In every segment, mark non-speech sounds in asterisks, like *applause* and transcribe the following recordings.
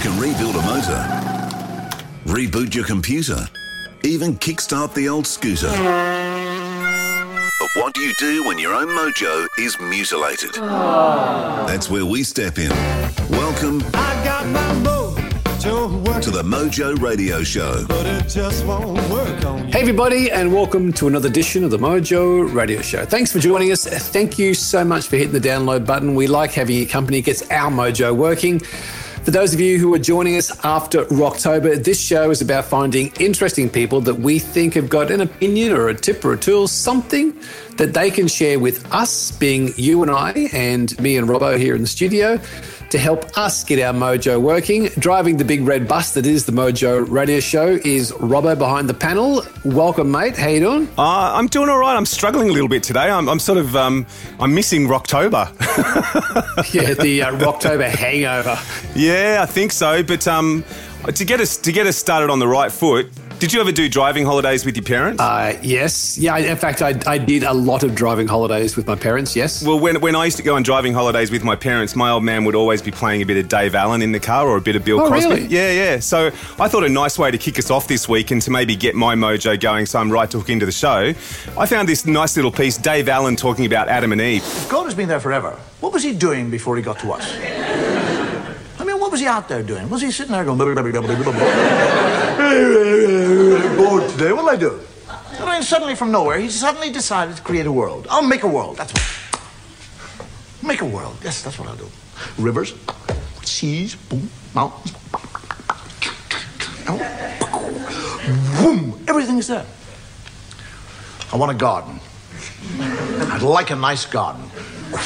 You can rebuild a motor, reboot your computer, even kickstart the old scooter. But what do you do when your own mojo is mutilated? Oh. That's where we step in. Welcome I got my mojo to the Mojo Radio Show. but it just won't work on you. Hey, everybody, and welcome to another edition of the Mojo Radio Show. Thanks for joining us. Thank you so much for hitting the download button. We like having your company, it gets our mojo working. For those of you who are joining us after Rocktober, this show is about finding interesting people that we think have got an opinion or a tip or a tool, something that they can share with us, being you and I, and me and Robbo here in the studio, to help us get our mojo working. Driving the big red bus that is the Mojo Radio Show is Robbo behind the panel. Welcome, mate. How you doing? Uh, I'm doing all right. I'm struggling a little bit today. I'm, I'm sort of um, I'm missing Rocktober. *laughs* Yeah, the uh, Rocktober hangover. *laughs* yeah, I think so. But um, to get us to get us started on the right foot, did you ever do driving holidays with your parents? Uh, yes. Yeah, in fact, I, I did a lot of driving holidays with my parents, yes. well, when, when I used to go on driving holidays with my parents, my old man would always be playing a bit of Dave Allen in the car or a bit of Bill Oh, Cosby. really? Yeah, yeah. So I thought a nice way to kick us off this week and to maybe get my mojo going so I'm right to hook into the show, I found this nice little piece, Dave Allen talking about Adam and Eve. God has been there forever. What was he doing before he got to us? I mean, what was he out there doing? Was he sitting there going, bored today? What'll I do? And suddenly from nowhere, he suddenly decided to create a world. I'll make a world. That's what. Make a world. Yes, that's what I'll do. Rivers, seas, boom, mountains. Boom, everything's there. I want a garden. I'd like a nice garden.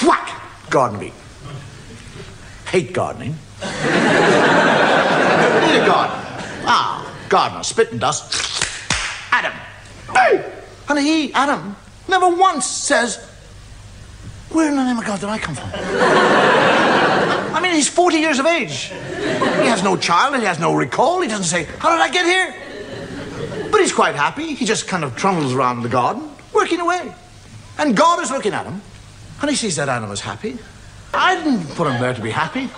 Whack! Garden me. Hate gardening. *laughs* Need a garden. Ah, gardener, spit and dust. Adam. Hey! And he, Adam, never once says, Where in the name of God did I come from? I mean, he's 40 years of age. He has no child, he has no recall. He doesn't say, How did I get here? But he's quite happy. He just kind of trundles around the garden, working away. And God is looking at him, and he sees that Adam is happy. I didn't put him there to be happy.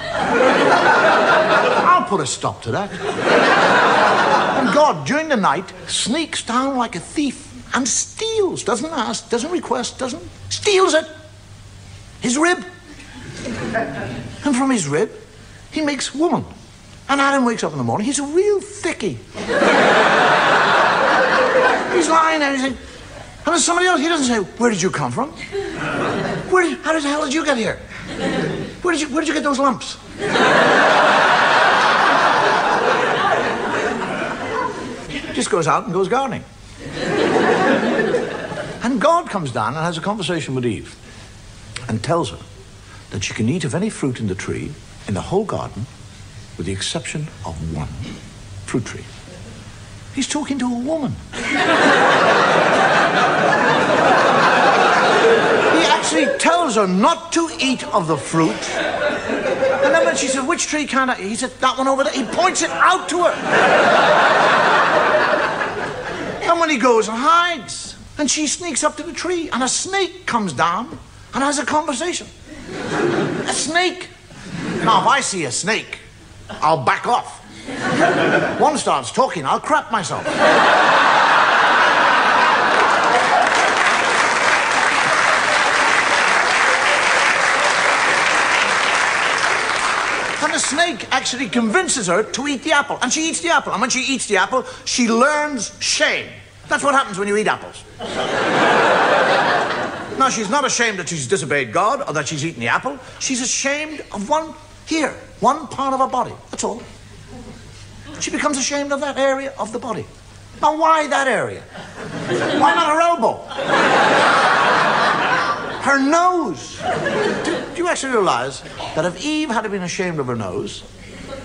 I'll put a stop to that. And God, during the night, sneaks down like a thief and steals, doesn't ask, doesn't request, doesn't, steals it. His rib. And from his rib, he makes woman. And Adam wakes up in the morning, he's a real thicky. He's lying there, he's saying, and there's somebody else, he doesn't say, Where did you come from? Where did, how the hell did you get here? Where did you, where did you get those lumps? Just goes out and goes gardening. And God comes down and has a conversation with Eve and tells her that she can eat of any fruit in the tree, in the whole garden, with the exception of one fruit tree. He's talking to a woman. He actually tells her not to eat of the fruit. And then when she said, Which tree can't I? He said, That one over there. He points it out to her. When he goes and hides, and she sneaks up to the tree, and a snake comes down and has a conversation. A snake. Now, if I see a snake, I'll back off. One starts talking, I'll crap myself. And the snake actually convinces her to eat the apple. And she eats the apple. And when she eats the apple, she learns shame. That's what happens when you eat apples. *laughs* now, she's not ashamed that she's disobeyed God or that she's eaten the apple. She's ashamed of one here, one part of her body. That's all. She becomes ashamed of that area of the body. Now, why that area? Why not her elbow? Her nose. Do, do you actually realize that if Eve had been ashamed of her nose,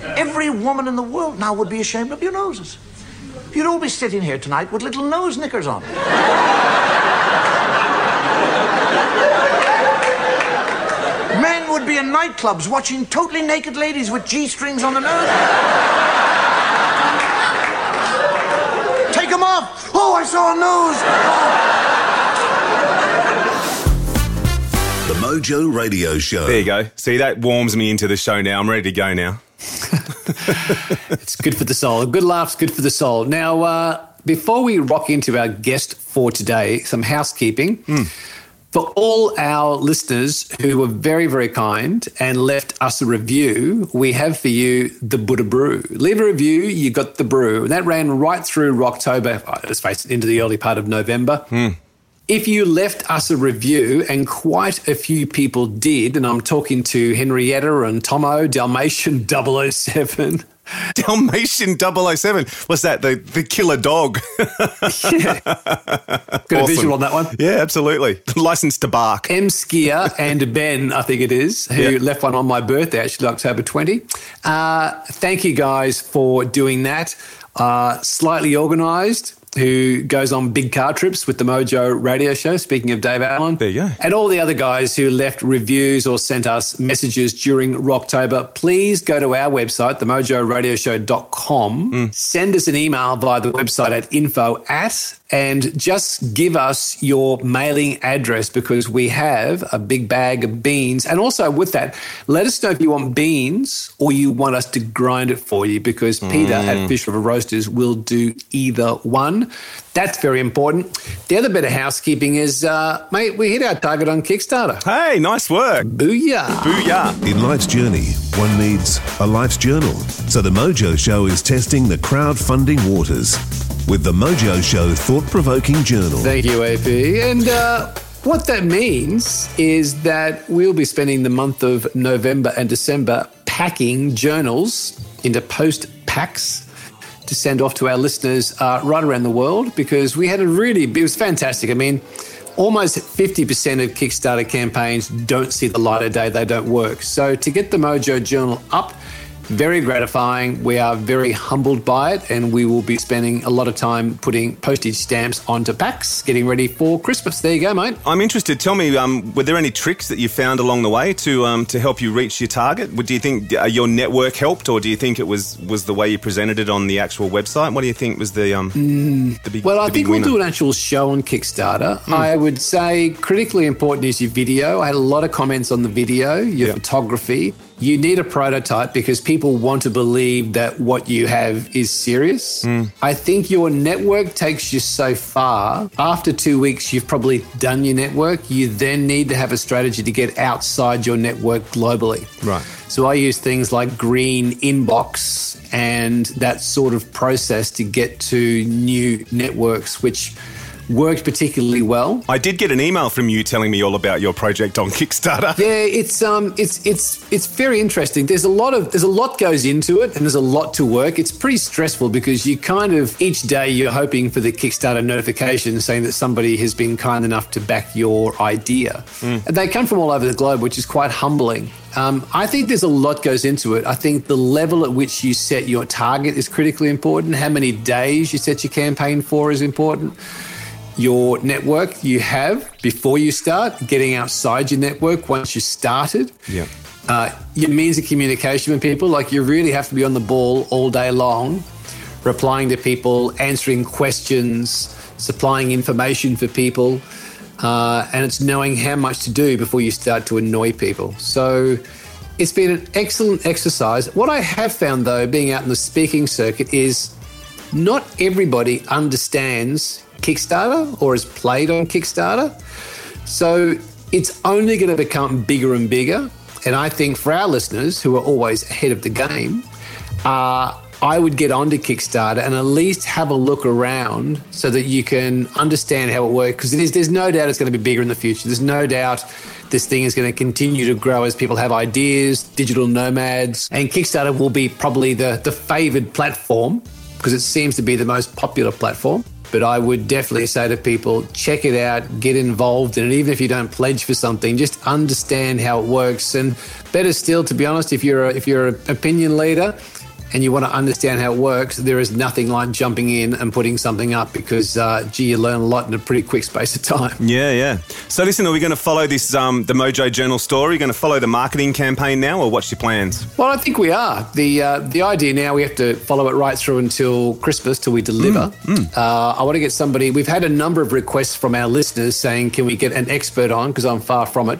every woman in the world now would be ashamed of your noses? You'd all be sitting here tonight with little nose knickers on. Men would be in nightclubs watching totally naked ladies with G strings on the nose. Take them off. Oh, I saw a nose. The Mojo Radio Show. There you go. See, that warms me into the show now. I'm ready to go now. *laughs* it's good for the soul. A good laugh's good for the soul. Now, uh, before we rock into our guest for today, some housekeeping. For all our listeners who were very, very kind and left us a review, we have for you the Buddha Brew. Leave a review, you got the brew. And that ran right through October, uh, let's face it, into the early part of November. If you left us a review, and quite a few people did, and I'm talking to Henrietta and Tomo, Dalmatian *laughs* 007. *laughs* Dalmatian 007. What's that? The the killer dog. *laughs* Got a Awesome. visual on that one. yeah, absolutely. License to bark. M Skier and Ben, I think it is, who Yeah. left one on my birthday, actually, October 20. Uh, thank you guys for doing that. Uh, slightly organised, who goes on big car trips with the Mojo radio show, speaking of Dave Allen. There you go. And all the other guys who left reviews or sent us messages during Rocktober, please go to our website, themojoradioshow.com. Mm. Send us an email via the website at info at and just give us your mailing address because we have a big bag of beans. And also with that, let us know if you want beans or you want us to grind it for you because Peter at Fish River Roasters will do either one. That's very important. The other bit of housekeeping is, uh, mate, we hit our target on Kickstarter. Hey, nice work. Booyah. Booyah. In life's journey, one needs a life's journal. So the Mojo Show is testing the crowdfunding waters with the Mojo Show Thought Provoking Journal. Thank you, AP. And uh, what that means is that we'll be spending the month of November and December packing journals into post packs to send off to our listeners uh, right around the world because we had a really, it was fantastic. I mean, almost 50% of Kickstarter campaigns don't see the light of day, they don't work. So to get the Mojo Journal up, very gratifying. We are very humbled by it, and we will be spending a lot of time putting postage stamps onto packs, getting ready for Christmas. There you go, mate. I'm interested. Tell me, um, were there any tricks that you found along the way to um, to help you reach your target? Would- Do you think uh, your network helped, or do you think it was was the way you presented it on the actual website? What do you think was the um the big Well, I think we'll do an actual show on Kickstarter. I would say critically important is your video. I had a lot of comments on the video, your Yeah. photography. You need a prototype because people want to believe that what you have is serious. Hmm. I think your network takes you so far. After two weeks, you've probably done your network. You then need to have a strategy to get outside your network globally. Right. So I use things like Green Inbox and that sort of process to get to new networks, which worked particularly well. I did get an email from you telling me all about your project on Kickstarter. *laughs* Yeah, it's um, it's it's it's very interesting. There's a lot of there's a lot goes into it, and there's a lot to work. It's pretty stressful because you kind of each day you're hoping for the Kickstarter notification saying that somebody has been kind enough to back your idea, and they come from all over the globe, which is quite humbling. Um, I think there's a lot goes into it. I think the level at which you set your target is critically important. How many days you set your campaign for is important your network you have before you start, getting outside your network once you started. Yeah. Uh, your means of communication with people, like you really have to be on the ball all day long, replying to people, answering questions, supplying information for people. Uh, and it's knowing how much to do before you start to annoy people. So it's been an excellent exercise. What I have found, though, being out in the speaking circuit, is not everybody understands Kickstarter or has played on Kickstarter. So it's only going to become bigger and bigger. And I think for our listeners who are always ahead of the game, uh, I would get onto Kickstarter and at least have a look around so that you can understand how it works. Because there's, there's no doubt it's going to be bigger in the future. There's no doubt this thing is going to continue to grow as people have ideas, digital nomads, and Kickstarter will be probably the, the favored platform because it seems to be the most popular platform. But I would definitely say to people, check it out, get involved in it. Even if you don't pledge for something, just understand how it works. And better still, to be honest, if you're a, if you're an opinion leader and you want to understand how it works, there is nothing like jumping in and putting something up because, uh, gee, you learn a lot in a pretty quick space of time. *laughs* Yeah, yeah. So listen, are we going to follow this um, the Mojo Journal story? Are you going to follow the marketing campaign now, or what's your plans? Well, I think we are. The uh, the idea now we have to follow it right through until Christmas till we deliver. Uh, I want to get somebody. We've had a number of requests from our listeners saying, "Can we get an expert on?" Because I'm far from it.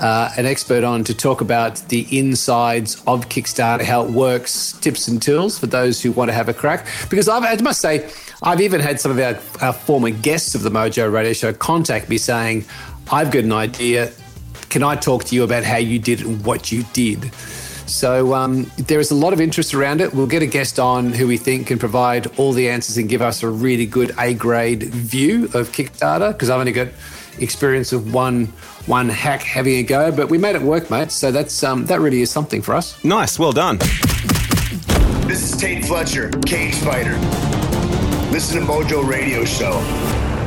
Uh, an expert on to talk about the insides of Kickstarter, how it works, tips and tools for those who want to have a crack. Because I've, I must say, I've even had some of our, our former guests of the Mojo Radio Show contact me saying, I've got an idea. Can I talk to you about how you did it and what you did? So um, there is a lot of interest around it. We'll get a guest on who we think can provide all the answers and give us a really good A grade view of Kickstarter because I've only got experience of one one hack having a go, but we made it work, mate. So that's um, that really is something for us. Nice, well done. This is Tate Fletcher, Cage Fighter. Listen to Mojo Radio Show,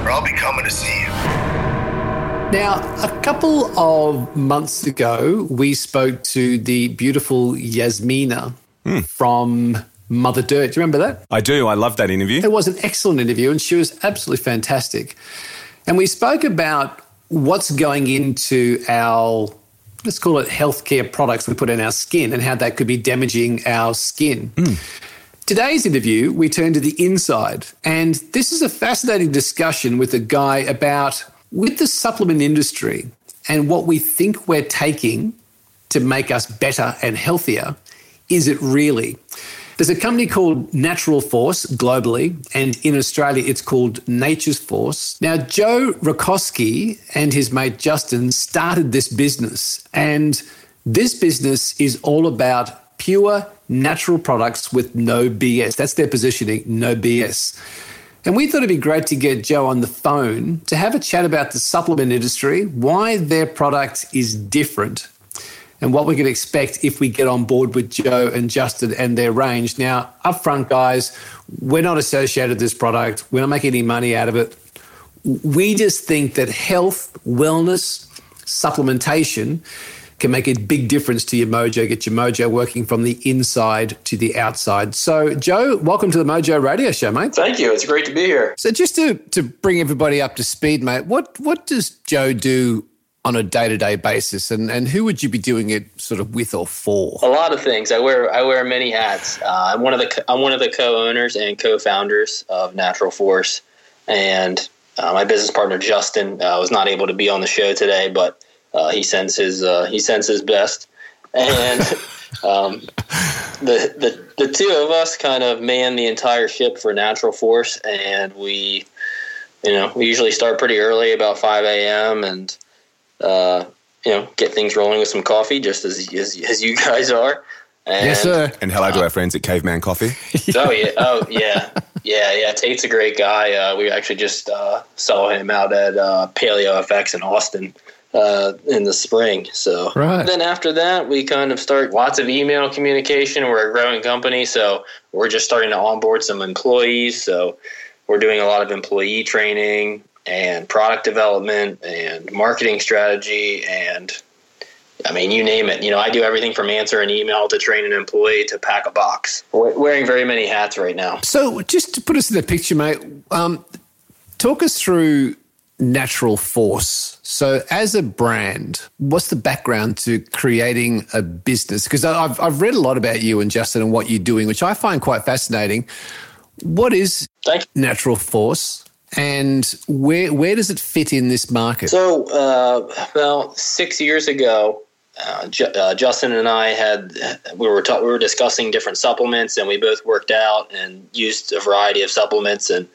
or I'll be coming to see you. Now, a couple of months ago, we spoke to the beautiful Yasmina from Mother Dirt. Do you remember that? I do. I love that interview. It was an excellent interview, and she was absolutely fantastic. And we spoke about what's going into our, let's call it healthcare products we put in our skin and how that could be damaging our skin. Hmm. Today's interview, we turn to the inside. And this is a fascinating discussion with a guy about with the supplement industry and what we think we're taking to make us better and healthier. Is it really? There's a company called Natural Force globally, and in Australia, it's called Nature's Force. Now, Joe Rakoski and his mate Justin started this business, and this business is all about pure natural products with no BS. That's their positioning, no BS. And we thought it'd be great to get Joe on the phone to have a chat about the supplement industry, why their product is different, and what we can expect if we get on board with Joe and Justin and their range. Now, upfront, guys, we're not associated with this product. We're not making any money out of it. We just think that health, wellness, supplementation can make a big difference to your mojo, get your mojo working from the inside to the outside. So, Joe, welcome to the Mojo Radio Show, mate. Thank you. It's great to be here. So, just to, to bring everybody up to speed, mate, what, what does Joe do on a day to day basis, and, and who would you be doing it sort of with or for? A lot of things. I wear I wear many hats. Uh, I'm one of the I'm one of the co-owners and co-founders of Natural Force, and uh, my business partner Justin uh, was not able to be on the show today, but uh, he sends his uh, he sends his best, and *laughs* um, the the the two of us kind of man the entire ship for Natural Force, and we you know we usually start pretty early, about five a.m. and uh, you know get things rolling with some coffee, just as as, as you guys are. And, yes, sir. And hello to our friends at Caveman Coffee. *laughs* Oh yeah, oh yeah, yeah, yeah. Tate's a great guy. Uh, we actually just uh, saw him out at uh, Paleo FX in Austin uh, in the spring. So Right. then after that, we kind of start lots of email communication. We're a growing company, so we're just starting to onboard some employees. So we're doing a lot of employee training and product development and marketing strategy and I mean, you name it. You know, I do everything from answer an email to train an employee to pack a box. We're wearing very many hats right now. So, just to put us in the picture, mate, um, talk us through Natural Force. So, as a brand, what's the background to creating a business? Because I've, I've read a lot about you and Justin and what you're doing, which I find quite fascinating. What is. Natural Force? And where where does it fit in this market? So, uh, about six years ago, uh, Ju- uh, Justin and I had we were ta- we were discussing different supplements, and we both worked out and used a variety of supplements, and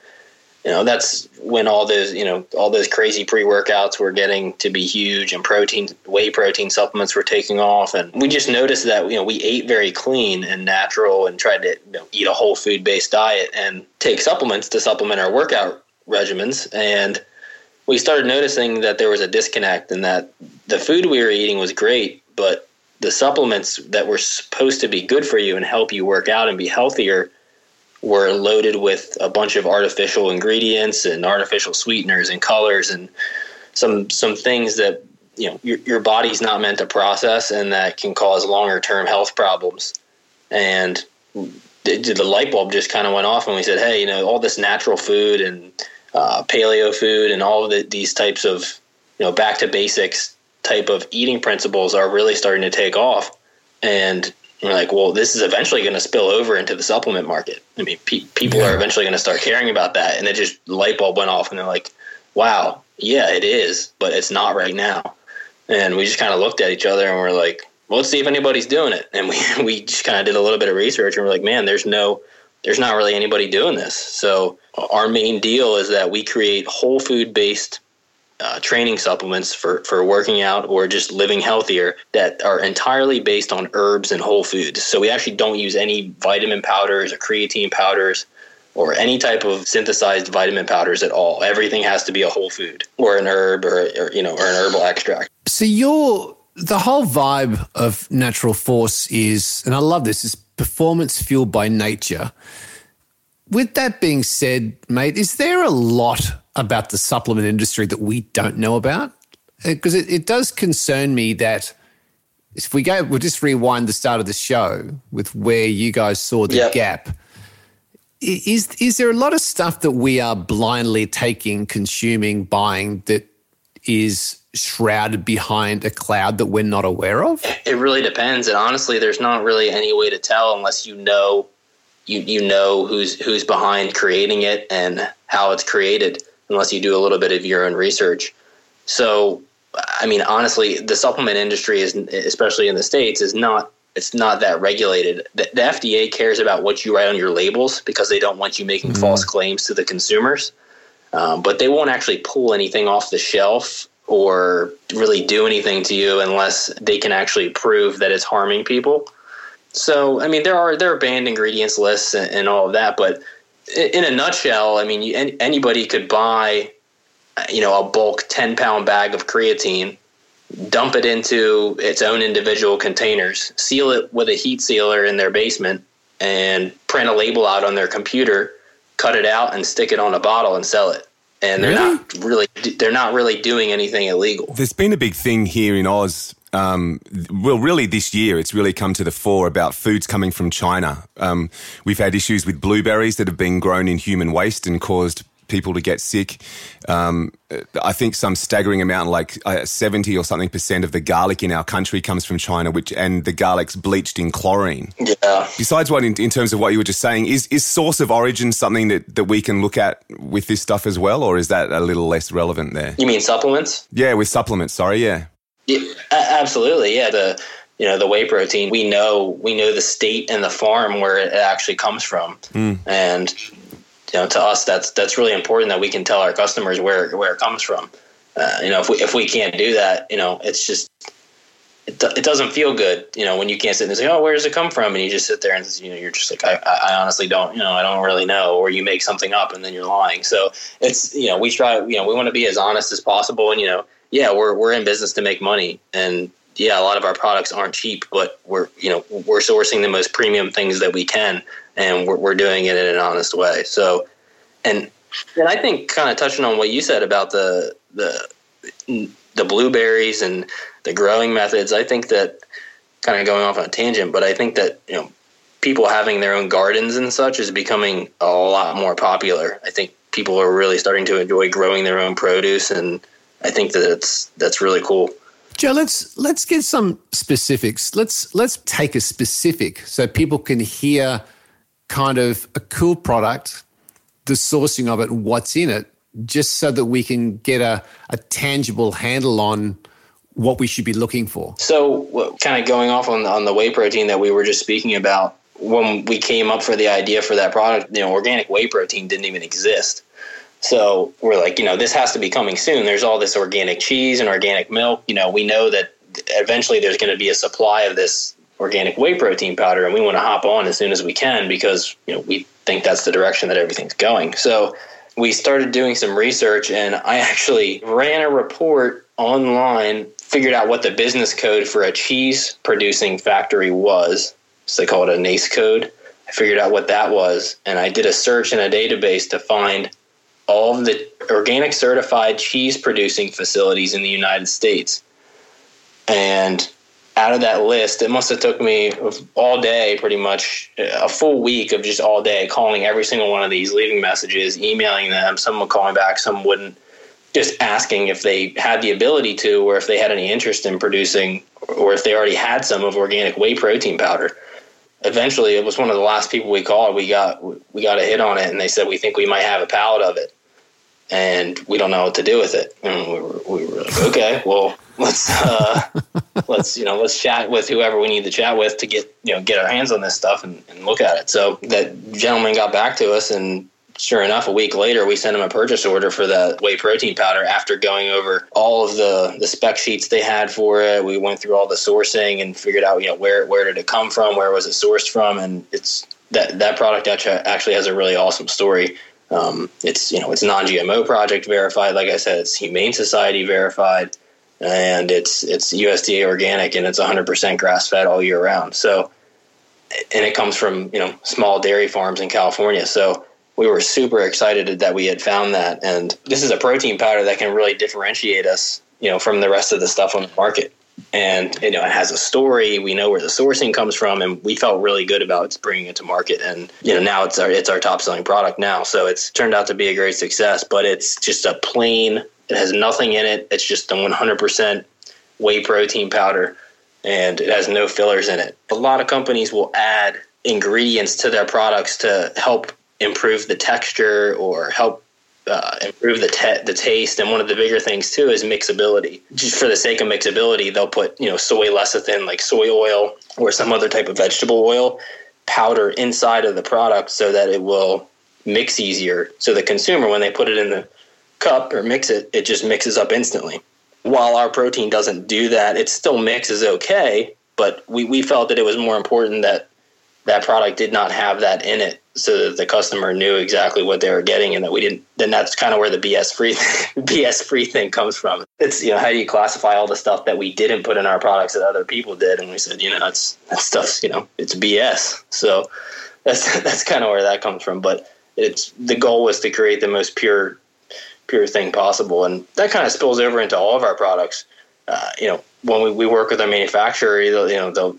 you know that's when all those you know all those crazy pre workouts were getting to be huge, and protein whey protein supplements were taking off, and we just noticed that you know we ate very clean and natural, and tried to you know, eat a whole food based diet and take supplements to supplement our workout regimens, and we started noticing that there was a disconnect and that the food we were eating was great, but the supplements that were supposed to be good for you and help you work out and be healthier were loaded with a bunch of artificial ingredients and artificial sweeteners and colors and some some things that you know your, your body's not meant to process and that can cause longer term health problems. And the, the light bulb just kind of went off and we said hey you know all this natural food and uh, paleo food and all of the, these types of you know back to basics type of eating principles are really starting to take off. And we're like well this is eventually going to spill over into the supplement market. I mean pe- people are eventually going to start caring about that. And it just light bulb went off and they're like wow yeah it is but it's not right now. And we just kind of looked at each other and we're like, well, let's see if anybody's doing it. And we, *laughs* we just kind of did a little bit of research and we're like, man, there's no, there's not really anybody doing this. So our main deal is that we create whole food based uh, training supplements for, for working out or just living healthier that are entirely based on herbs and whole foods. So we actually don't use any vitamin powders or creatine powders or any type of synthesized vitamin powders at all. Everything has to be a whole food or an herb or, or you know or an herbal extract. So your the whole vibe of Natural Force is, and I love this, is performance fueled by nature. With that being said, mate, is there a lot about the supplement industry that we don't know about? Uh, because it, it does concern me that if we go, we'll just rewind the start of the show with where you guys saw the Yep. gap. Is is there a lot of stuff that we are blindly taking, consuming, buying that is shrouded behind a cloud that we're not aware of? It really depends, and honestly, there's not really any way to tell unless you know you you know who's who's behind creating it and how it's created. Unless you do a little bit of your own research. So, I mean, honestly, the supplement industry is, especially in the states, is not it's not that regulated. The, the FDA cares about what you write on your labels because they don't want you making false claims to the consumers. Um, but they won't actually pull anything off the shelf or really do anything to you unless they can actually prove that it's harming people. So, I mean, there are there are banned ingredients lists and, and all of that, but in a nutshell, I mean, you, an- anybody could buy, you know, a bulk ten pound bag of creatine, dump it into its own individual containers, seal it with a heat sealer in their basement, and print a label out on their computer, cut it out, and stick it on a bottle and sell it. And they're Really? not really they're not really doing anything illegal. There's been a big thing here in Oz. Um, well, really, this year it's really come to the fore about foods coming from China. Um, we've had issues with blueberries that have been grown in human waste and caused people to get sick. Um, I think some staggering amount, like uh, 70 or something percent of the garlic in our country comes from China, which and the garlic's bleached in chlorine. Yeah. Besides what, in, in terms of what you were just saying, is is source of origin something that, that we can look at with this stuff as well, or is that a little less relevant there? You mean supplements? Yeah, with supplements. Sorry, yeah. Yeah, absolutely. Yeah, the you know the whey protein. We know we know the state and the farm where it actually comes from, and you know to us that's that's really important that we can tell our customers where where it comes from. Uh, you know, if we if we can't do that, you know, it's just it, it doesn't feel good. You know, when you can't sit and say, "Oh, where does it come from?" and you just sit there and you know you're just like, I I honestly don't, you know, I don't really know, or you make something up and then you're lying. So it's you know we try, you know, we want to be as honest as possible, and you know, yeah, we're we're in business to make money, and yeah, a lot of our products aren't cheap, but we're you know we're sourcing the most premium things that we can, and we're we're doing it in an honest way. So, and and I think kind of touching on what you said about the the the blueberries and the growing methods, I think that kind of going off on a tangent, but I think that you know people having their own gardens and such is becoming a lot more popular. I think people are really starting to enjoy growing their own produce, and I think that it's that's really cool. Joe, let's let's get some specifics. Let's let's take a specific so people can hear kind of a cool product, the sourcing of it, what's in it, just so that we can get a, a tangible handle on what we should be looking for. So, kind of going off on on the whey protein that we were just speaking about, when we came up for the idea for that product, you know, organic whey protein didn't even exist. So we're like, you know, this has to be coming soon. There's all this organic cheese and organic milk. You know, we know that eventually there's going to be a supply of this organic whey protein powder, and we want to hop on as soon as we can because you know we think that's the direction that everything's going. So we started doing some research, and I actually ran a report online, figured out what the business code for a cheese producing factory was. So they call it a NAICS code. I figured out what that was, and I did a search in a database to find all of the organic certified cheese producing facilities in the United States. And out of that list, it must have took me all day, pretty much a full week of just all day calling every single one of these, leaving messages, emailing them. Some would call me back, some wouldn't. Just asking if they had the ability to, or if they had any interest in producing, or if they already had some of organic whey protein powder. Eventually, it was one of the last people we called. We got we got a hit on it, and they said we think we might have a pallet of it and we don't know what to do with it. And we were, we were like, okay, well, let's uh, *laughs* let's you know let's chat with whoever we need to chat with to get you know get our hands on this stuff and, and look at it. So that gentleman got back to us and sure enough, a week later, we sent him a purchase order for the whey protein powder after going over all of the, the spec sheets they had for it. We went through all the sourcing and figured out, you know, where, where did it come from? Where was it sourced from? And it's that, that product actually has a really awesome story. Um, it's, you know, it's non-GMO project verified. Like I said, it's Humane Society verified and it's, it's USDA organic and it's 100% grass fed all year round. So, and it comes from, you know, small dairy farms in California. So, we were super excited that we had found that. And this is a protein powder that can really differentiate us, you know, from the rest of the stuff on the market. And you know, it has a story. We know where the sourcing comes from, and we felt really good about bringing it to market. And you know, now it's our it's our top selling product now. So it's turned out to be a great success. But it's just a plain. It has nothing in it. It's just a 100% whey protein powder, and it has no fillers in it. A lot of companies will add ingredients to their products to help improve the texture or help uh, improve the te- the taste. And one of the bigger things too is mixability. Just for the sake of mixability, they'll put you know soy lecithin, like soy oil or some other type of vegetable oil powder inside of the product so that it will mix easier. So the consumer, when they put it in the cup or mix it, it just mixes up instantly. While our protein doesn't do that, it still mixes okay. But we, we felt that it was more important that that product did not have that in it so that the customer knew exactly what they were getting and that we didn't then that's kind of where the bs free *laughs* bs free thing comes from it's you know how do you classify all the stuff that we didn't put in our products that other people did and we said you know that's that stuff's you know it's bs so that's *laughs* that's kind of where that comes from but it's the goal was to create the most pure pure thing possible and that kind of spills over into all of our products uh, you know when we, we work with our manufacturer you know they'll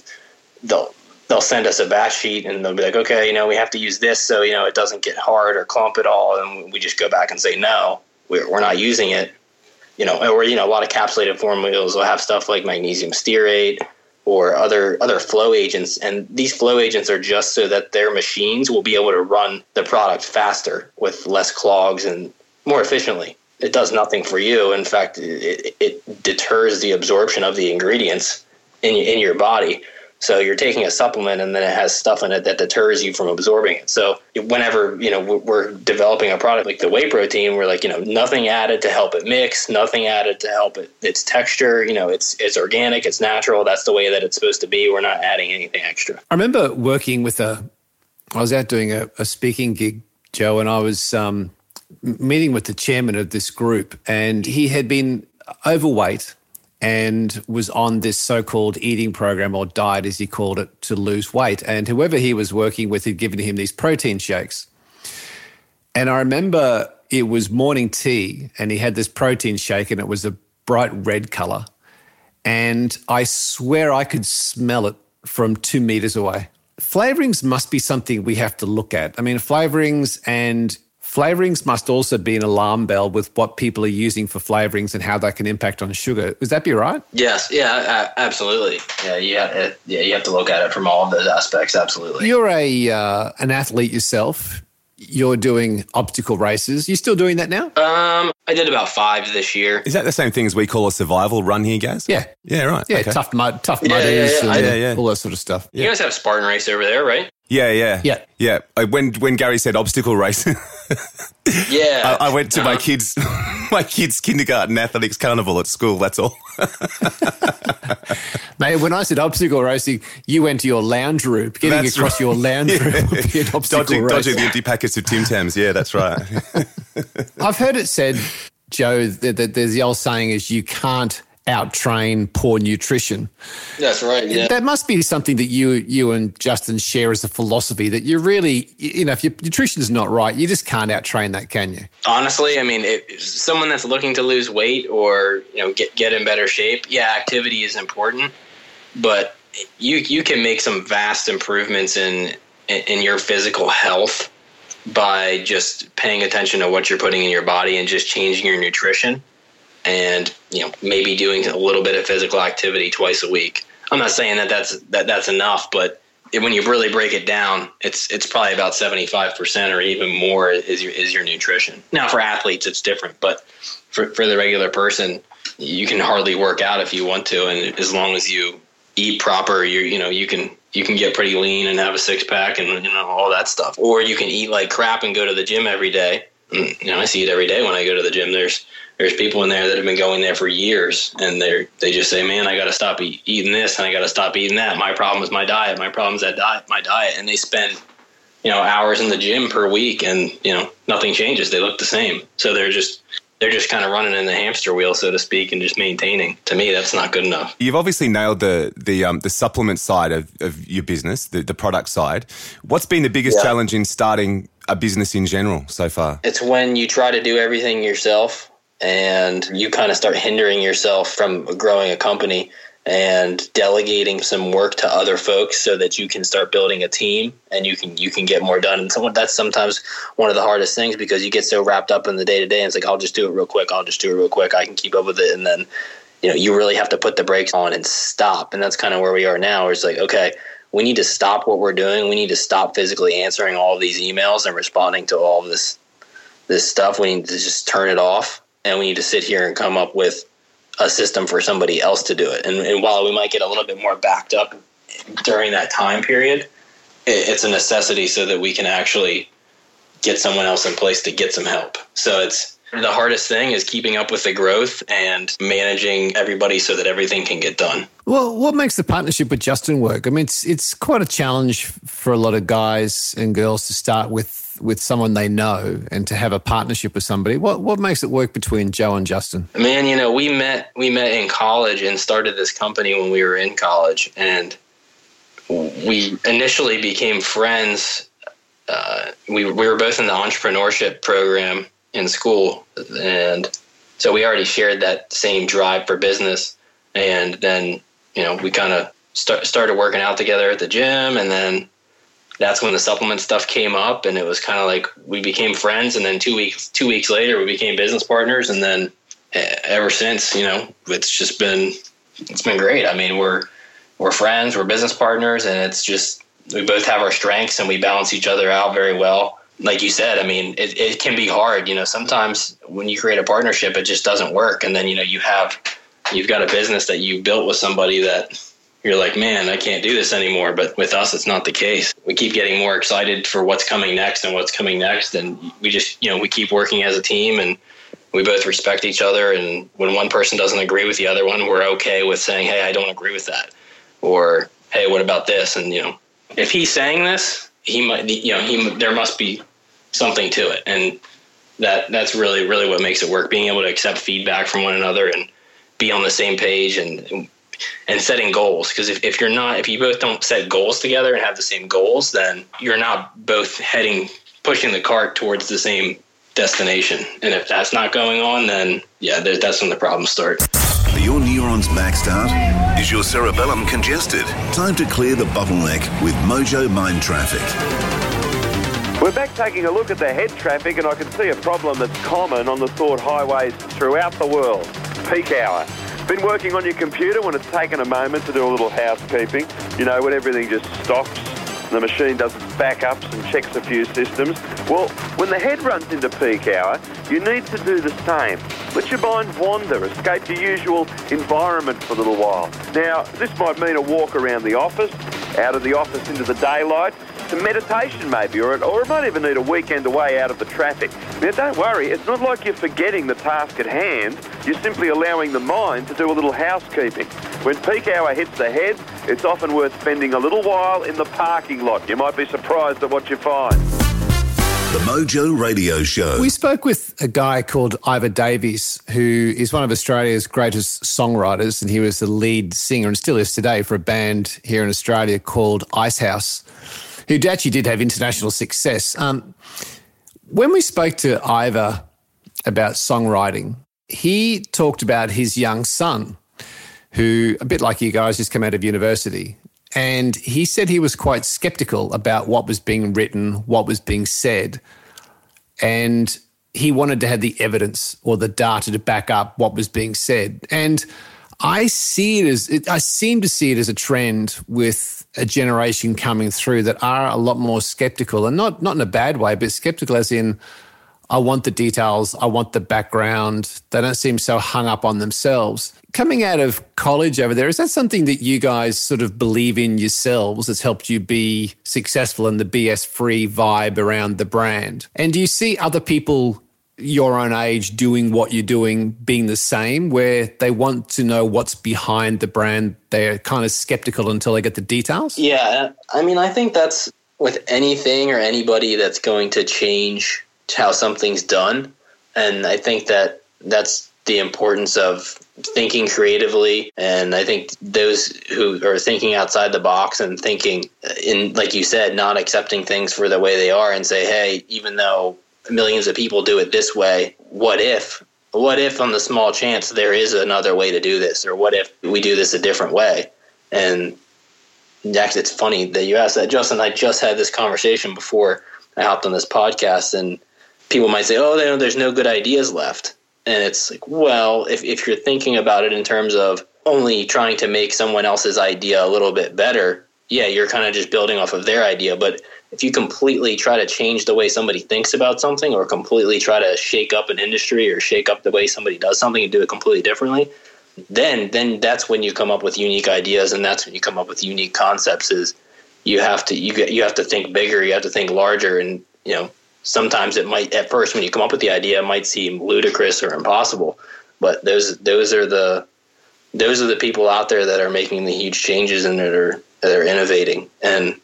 they'll they'll send us a batch sheet and they'll be like, okay, you know, we have to use this so, you know, it doesn't get hard or clump at all. And we just go back and say, no, we're, we're not using it. You know, or, you know, a lot of capsulated formulas will have stuff like magnesium stearate or other other flow agents. And these flow agents are just so that their machines will be able to run the product faster with less clogs and more efficiently. It does nothing for you. In fact, it, it deters the absorption of the ingredients in, in your body so you're taking a supplement and then it has stuff in it that deters you from absorbing it. So whenever, you know, we're developing a product like the whey protein, we're like, you know, nothing added to help it mix, nothing added to help it its texture, you know, it's it's organic, it's natural, that's the way that it's supposed to be. We're not adding anything extra. I remember working with a I was out doing a, a speaking gig, Joe, and I was um, meeting with the chairman of this group and he had been overweight and was on this so-called eating program or diet, as he called it, to lose weight. And whoever he was working with had given him these protein shakes. And I remember it was morning tea, and he had this protein shake, and it was a bright red color. And I swear I could smell it from two meters away. Flavorings must be something we have to look at. I mean, flavorings and Flavorings must also be an alarm bell with what people are using for flavorings and how that can impact on sugar. Would that be right? Yes. Yeah. absolutely. Yeah. Yeah. Yeah. You have to look at it from all of those aspects. Absolutely. You're a uh, an athlete yourself. You're doing obstacle races. You still doing that now? Um, I did about five this year. Is that the same thing as we call a survival run here, guys? Yeah. Yeah. Right. Yeah. Okay. Tough mud, tough mud, yeah, yeah, yeah. yeah, yeah. all that sort of stuff. You guys have Spartan race over there, right? Yeah, yeah, yeah, yeah. When when Gary said obstacle race, *laughs* *laughs* yeah, I, I, went to uh-huh. my kids *laughs* my kids kindergarten athletics carnival at school. That's all. *laughs* Mate, when I said obstacle racing, you went to your lounge room. Getting that's across right. your lounge yeah. room would be *laughs* obstacle dodging, race. dodging the empty packets of Tim Tams. Yeah, that's right. I've heard it said, Joe, that, that there's the old saying is you can't outtrain poor nutrition. That's right. Yeah. That must be something that you you and Justin share as a philosophy that you really, you know, if your nutrition is not right, you just can't outtrain that, can you? Honestly, I mean, if someone that's looking to lose weight or you know get get in better shape, yeah, activity is important, but you you can make some vast improvements in in your physical health by just paying attention to what you're putting in your body and just changing your nutrition and you know maybe doing a little bit of physical activity twice a week. I'm not saying that that's that that's enough, but when you really break it down, it's it's probably about seventy five percent or even more is your is your nutrition. Now for athletes, it's different, but for for the regular person, you can hardly work out if you want to, and as long as you eat proper, you you know you can you can get pretty lean and have a six pack and you know all that stuff. Or you can eat like crap and go to the gym every day. Mm, you know, I see it every day when I go to the gym. There's there's people in there that have been going there for years, and they they just say, "Man, I got to stop eat, eating this, and I got to stop eating that. My problem is my diet. My problem is that diet. My diet." And they spend you know hours in the gym per week, and you know nothing changes. They look the same. So they're just they're just kind of running in the hamster wheel, so to speak, and just maintaining. To me, that's not good enough. You've obviously nailed the the um, the supplement side of, of your business, the, the product side. What's been the biggest Yeah. challenge in starting a business in general so far? It's when you try to do everything yourself and you kind of start hindering yourself from growing a company and delegating some work to other folks so that you can start building a team and you can you can get more done. And so that's sometimes one of the hardest things because you get so wrapped up in the day to day and it's like I'll just do it real quick. I'll just do it real quick. I can keep up with it. And then you know you really have to put the brakes on and stop. And that's kind of where we are now. It's like okay we need to stop what we're doing. We need to stop physically answering all of these emails and responding to all of this this stuff. We need to just turn it off and we need to sit here and come up with a system for somebody else to do it. And, and while we might get a little bit more backed up during that time period it, it's a necessity so that we can actually get someone else in place to get some help. So it's the hardest thing is keeping up with the growth and managing everybody so that everything can get done. Well, what makes the partnership with Justin work? I mean, it's it's quite a challenge for a lot of guys and girls to start with with someone they know and to have a partnership with somebody. What what makes it work between Joe and Justin? Man, you know, we met we met in college and started this company when we were in college, and we initially became friends. Uh, we we were both in the entrepreneurship program in school, and so we already shared that same drive for business. And then you know we kind of start, started working out together at the gym, and then that's when the supplement stuff came up, and it was kind of like we became friends. And then two weeks two weeks later, we became business partners, and then ever since, you know, it's just been it's been great. I mean, we're we're friends, we're business partners, and it's just we both have our strengths and we balance each other out very well. Like you said, I mean, it, it can be hard. You know, sometimes when you create a partnership, it just doesn't work, and then you know you have you've got a business that you built with somebody that you're like, man, I can't do this anymore. But with us, it's not the case. We keep getting more excited for what's coming next and what's coming next, and we just you know we keep working as a team and we both respect each other. And when one person doesn't agree with the other one we're okay with saying hey i don't agree with that. Or hey what about this? And you know if he's saying this he might you know he there must be something to it. And that that's really really what makes it work being able to accept feedback from one another and be on the same page and and setting goals because if, if you're not if you both don't set goals together and have the same goals then you're not both heading pushing the cart towards the same destination and if that's not going on then yeah there, that's when the problems start Are your neurons maxed out? Is your cerebellum congested? Time to clear the bottleneck with Mojo Mind Traffic. We're back taking a look at the head traffic, and I can see a problem that's common on the thought highways throughout the world. Peak hour. Been working on your computer when it's taken a moment to do a little housekeeping. You know, when everything just stops, the machine does its backups and checks a few systems. Well, when the head runs into peak hour, you need to do the same. Let your mind wander, escape your usual environment for a little while. Now, this might mean a walk around the office, out of the office into the daylight, some meditation maybe, or it, or it might even need a weekend away out of the traffic. Now don't worry, it's not like you're forgetting the task at hand, you're simply allowing the mind to do a little housekeeping. When peak hour hits the head, it's often worth spending a little while in the parking lot. You might be surprised at what you find. The Mojo Radio Show. We spoke with a guy called Iva Davies, who is one of Australia's greatest songwriters, and he was the lead singer and still is today for a band here in Australia called Icehouse, who actually did have international success. Um, when we spoke to Iva about songwriting, he talked about his young son, who, a bit like you guys, just come out of university. And he said he was quite skeptical about what was being written, what was being said. And he wanted to have the evidence or the data to back up what was being said. And I see it as I seem to see it as a trend with a generation coming through that are a lot more skeptical and not not in a bad way, but skeptical as in I want the details, I want the background. They don't seem so hung up on themselves. Coming out of college over there, is that something that you guys sort of believe in yourselves that's helped you be successful in the BS free vibe around the brand? And do you see other people your own age doing what you're doing being the same, where they want to know what's behind the brand? They're kind of skeptical until they get the details? Yeah. I mean, I think that's with anything or anybody that's going to change how something's done. And I think that that's the importance of thinking creatively. And I think those who are thinking outside the box and thinking uh, in, like you said, not accepting things for the way they are and say, hey, even though millions of people do it this way, what if? What if, on the small chance, there is another way to do this? Or what if we do this a different way? And actually, it's funny that you asked that. Justin, I just had this conversation before I hopped on this podcast, and people might say, "Oh, there's no good ideas left," and it's like, well, if if you're thinking about it in terms of only trying to make someone else's idea a little bit better, yeah, you're kind of just building off of their idea. But if you completely try to change the way somebody thinks about something, or completely try to shake up an industry, or shake up the way somebody does something and do it completely differently, then then that's when you come up with unique ideas, and that's when you come up with unique concepts. Is you have to you get you have to think bigger, you have to think larger, and you know sometimes it might at first when you come up with the idea it might seem ludicrous or impossible. But those those are the those are the people out there that are making the huge changes and that are that are innovating. And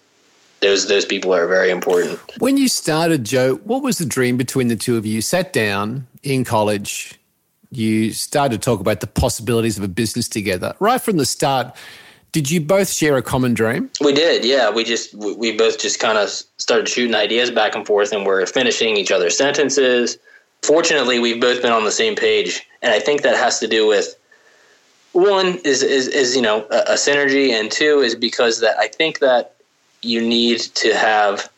those those people are very important. When you started joe what was the dream between the two of you? You sat down in college. You started to talk about the possibilities of a business together. Right from the start did you both share a common dream? We did, yeah. We just we both just kind of started shooting ideas back and forth, and we're finishing each other's sentences. Fortunately, we've both been on the same page, and I think that has to do with one is is, is you know a, a synergy, and two is because that I think that you need to have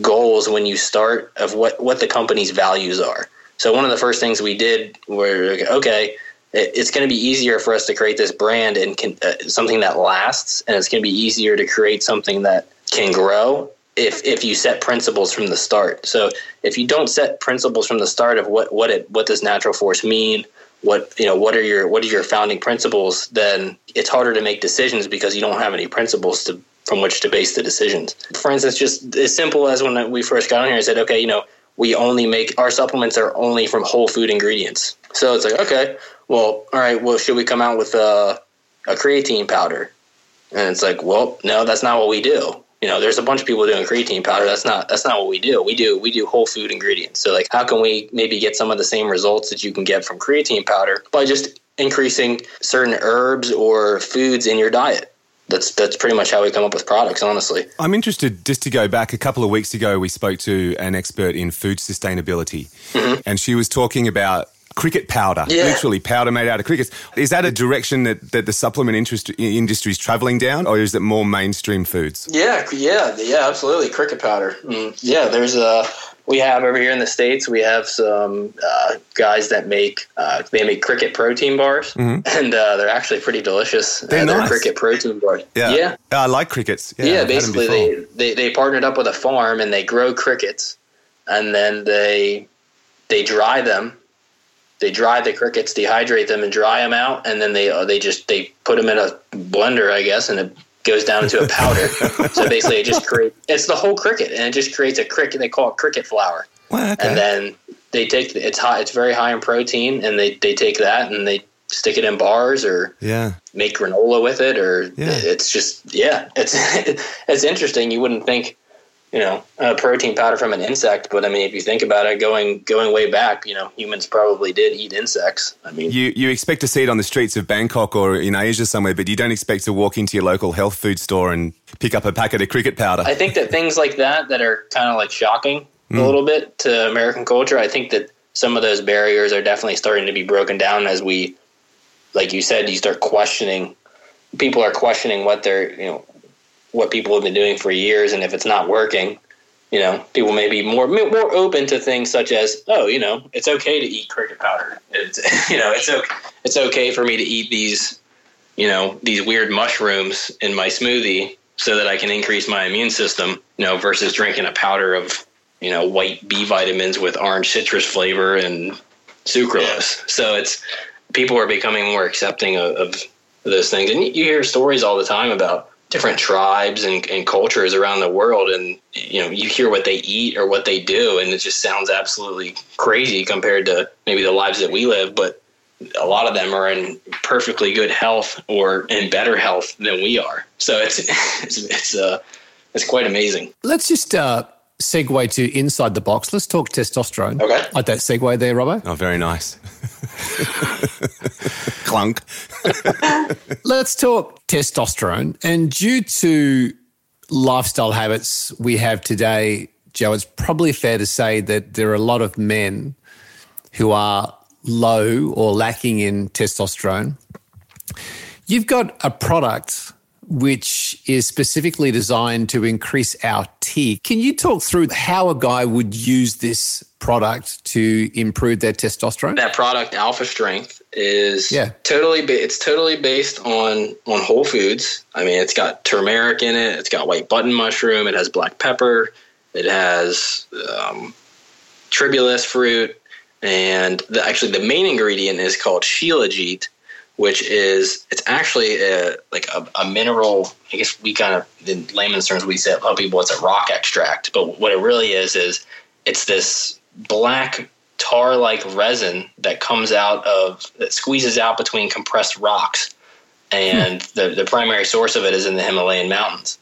goals when you start of what what the company's values are. So one of the first things we did were okay it's going to be easier for us to create this brand and can, uh, something that lasts, and it's going to be easier to create something that can grow if if you set principles from the start. So if you don't set principles from the start of what what it what does Nature's Force mean, what you know what are your what are your founding principles, then it's harder to make decisions because you don't have any principles to from which to base the decisions. For instance, just as simple as when we first got on here, I said, okay, you know, we only make our supplements are only from whole food ingredients. So it's like, okay, well, all right, well, should we come out with a, a creatine powder? And it's like, well, no, that's not what we do. You know, there's a bunch of people doing creatine powder. That's not that's not what we do. We do we do whole food ingredients. So like, how can we maybe get some of the same results that you can get from creatine powder by just increasing certain herbs or foods in your diet? That's that's pretty much how we come up with products honestly. I'm interested just to go back. A couple of weeks ago we spoke to an expert in food sustainability. Mm-hmm. and she was talking about cricket powder, yeah. literally powder made out of crickets. Is that a direction that, that the supplement industry, is traveling down, or is it more mainstream foods? Yeah, yeah, yeah, absolutely. Cricket powder. Mm, yeah, there's a. We have over here in the states. We have some uh, guys that make uh, they make cricket protein bars, mm-hmm. and uh, they're actually pretty delicious. They're, uh, nice. cricket protein bars. Yeah, yeah. I like crickets. Yeah, yeah basically they, they they partnered up with a farm and they grow crickets, and then they they dry them they dry the crickets, dehydrate them, and dry them out, and then they uh, they just they put them in a blender, I guess, and it goes down into a powder. *laughs* so basically, it just creates it's the whole cricket, and it just creates a cricket. They call it cricket flour, well, okay. and then they take it's high. It's very high in protein, and they they take that and they stick it in bars or yeah make granola with it or yeah. it's just yeah it's *laughs* it's interesting you wouldn't think you know, a protein powder from an insect. But I mean, if you think about it, going going way back, you know, humans probably did eat insects. I mean, you you expect to see it on the streets of Bangkok or in Asia somewhere, but you don't expect to walk into your local health food store and pick up a packet of cricket powder. I think that things like that that are kind of like shocking mm. a little bit to American culture. I think that some of those barriers are definitely starting to be broken down as we, like you said, you start questioning. People are questioning what they're you know what people have been doing for years, and if it's not working, you know, people may be more more open to things such as, oh, you know, it's okay to eat cricket powder. It's *laughs* you know, it's okay, it's okay for me to eat these you know, these weird mushrooms in my smoothie so that I can increase my immune system, you know, versus drinking a powder of, you know, white B vitamins with orange citrus flavor and sucralose. So it's people are becoming more accepting of, of those things. And you hear stories all the time about different tribes and, and cultures around the world and you know you hear what they eat or what they do and it just sounds absolutely crazy compared to maybe the lives that we live but a lot of them are in perfectly good health or in better health than we are so it's *laughs* it's it's uh it's quite amazing Let's just uh, segue to inside the box. Let's talk testosterone. Okay. Like that segue there, robert Oh, very nice. *laughs* Clunk. *laughs* Let's talk testosterone. And due to lifestyle habits we have today, Joe, it's probably fair to say that there are a lot of men who are low or lacking in testosterone. You've got a product which is specifically designed to increase our T. Can you talk through how a guy would use this product to improve their testosterone? that product alpha strength is Yeah. totally ba- it's totally based on on whole foods i mean it's got turmeric in it it's got white button mushroom it has black pepper it has um, tribulus fruit and the, actually the main ingredient is called shilajit which is it's actually a, like a, a mineral i guess we kind of in layman's terms we say tell people it's a rock extract but what it really is is it's this black tar like resin that comes out of that squeezes out between compressed rocks. And the, the primary source of it is in the himalayan mountains.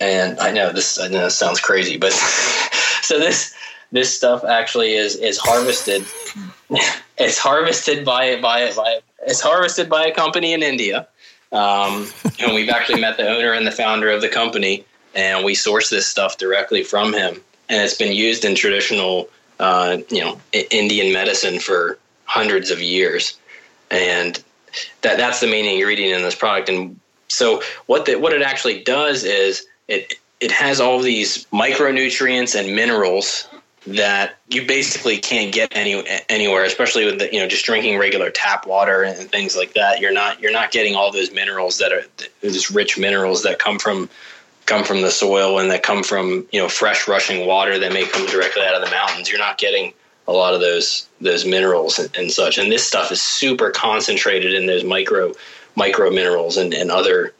And i know this i know this sounds crazy but *laughs* so this this stuff actually is is harvested *laughs* it's harvested by by by it's harvested by a company in india. Um, and we've actually met the owner and the founder of the company and we source this stuff directly from him. And it's been used in traditional uh, you know indian medicine for hundreds of years and that that's the main ingredient in this product and so what the, what it actually does is it it has all these micronutrients and minerals that you basically can't get any anywhere, especially with the, you know just drinking regular tap water and things like that. You're not you're not getting all those minerals that are those rich minerals that come from come from the soil and that come from you know fresh rushing water that may come directly out of the mountains. You're not getting a lot of those those minerals and, and such. And this stuff is super concentrated in those micro micro minerals and, and other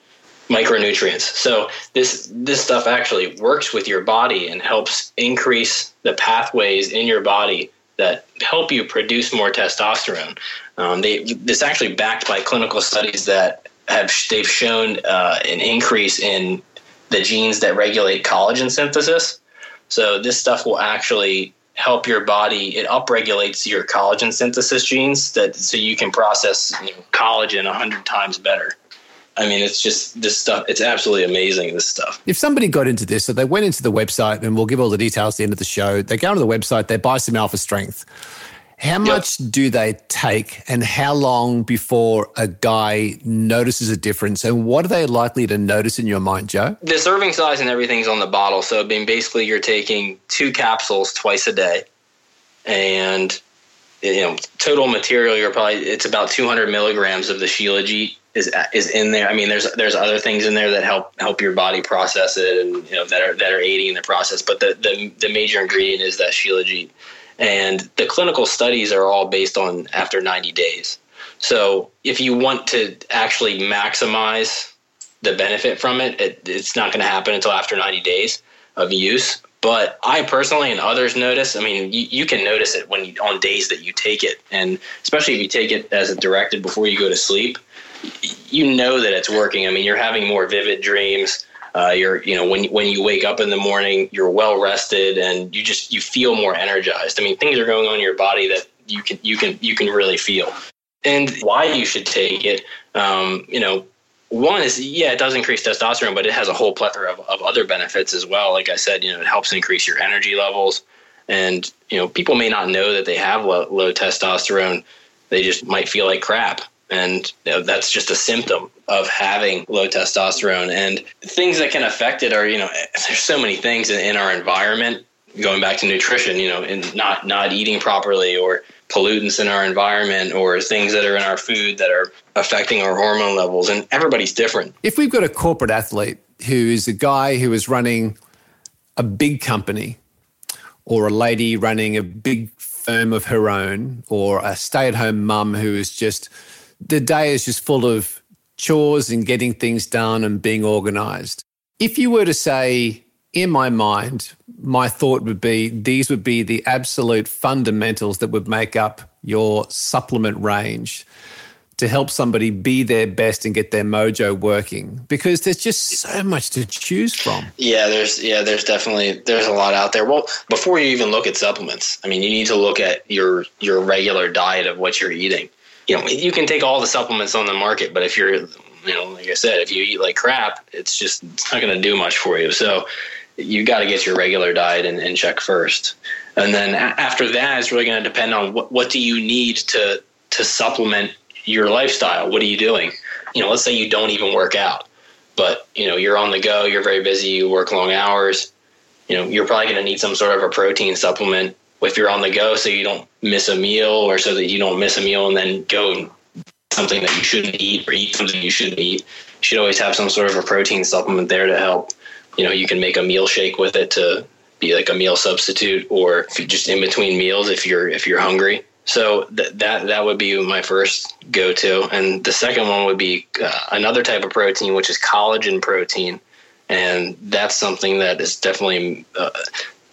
micronutrients. So this this stuff actually works with your body and helps increase the pathways in your body that help you produce more testosterone. Um, they this actually backed by clinical studies that have they've shown uh, an increase in the genes that regulate collagen synthesis. So this stuff will actually help your body. It upregulates your collagen synthesis genes that so you can process you know, collagen a hundred times better. I mean, it's just this stuff. It's absolutely amazing. This stuff. If somebody got into this, so they went into the website, and we'll give all the details at the end of the show. They go onto the website, they buy some Alpha Strength. How much do they take, and how long before a guy notices a difference? And what are they likely to notice in your mind, Joe? The serving size and everything's on the bottle. So, I mean, basically, you're taking two capsules twice a day, and you know, total material. You're probably it's about 200 milligrams of the Shilajit is is in there. I mean, there's there's other things in there that help help your body process it, and you know that are that are aiding the process. But the the, the major ingredient is that Shilajit, and the clinical studies are all based on after 90 days. So if you want to actually maximize the benefit from it, it it's not going to happen until after 90 days of use. But I personally and others notice. I mean, you, you can notice it when you, on days that you take it, and especially if you take it as directed before you go to sleep, you know that it's working. I mean, you're having more vivid dreams. Uh, you're, you know, when when you wake up in the morning, you're well rested, and you just you feel more energized. I mean, things are going on in your body that you can you can you can really feel. And why you should take it, um, you know, one is yeah, it does increase testosterone, but it has a whole plethora of, of other benefits as well. Like I said, you know, it helps increase your energy levels, and you know, people may not know that they have low, low testosterone. They just might feel like crap, and you know, that's just a symptom of having low testosterone. And things that can affect it are, you know, *laughs* there's so many things in, in our environment. going back to nutrition, you know, and not not eating properly or pollutants in our environment or things that are in our food that are affecting our hormone levels. And everybody's different. If we've got a corporate athlete who is a guy who is running a big company or a lady running a big firm of her own or a stay at home mum who is just, the day is just full of chores and getting things done and being organized. If you were to say, in my mind, my thought would be these would be the absolute fundamentals that would make up your supplement range to help somebody be their best and get their mojo working because there's just so much to choose from. Yeah, there's yeah, there's definitely there's a lot out there. Well, before you even look at supplements, I mean, you need to look at your your regular diet of what you're eating. You know, you can take all the supplements on the market, but if you're you know, like I said, if you eat like crap, it's just it's not going to do much for you. So you got to get your regular diet in, in check first, and then after that, it's really going to depend on what what do you need to to supplement your lifestyle. What are you doing? You know, let's say you don't even work out, but you know you're on the go, you're very busy, you work long hours. You know, you're probably going to need some sort of a protein supplement if you're on the go, so you don't miss a meal, or so that you don't miss a meal and then go something that you shouldn't eat or eat something you shouldn't eat. You should always have some sort of a protein supplement there to help you know, you can make a meal shake with it to be like a meal substitute or just in between meals if you're if you're hungry. So th- that that would be my first go to, and the second one would be uh, another type of protein, which is collagen protein, and that's something that is definitely uh,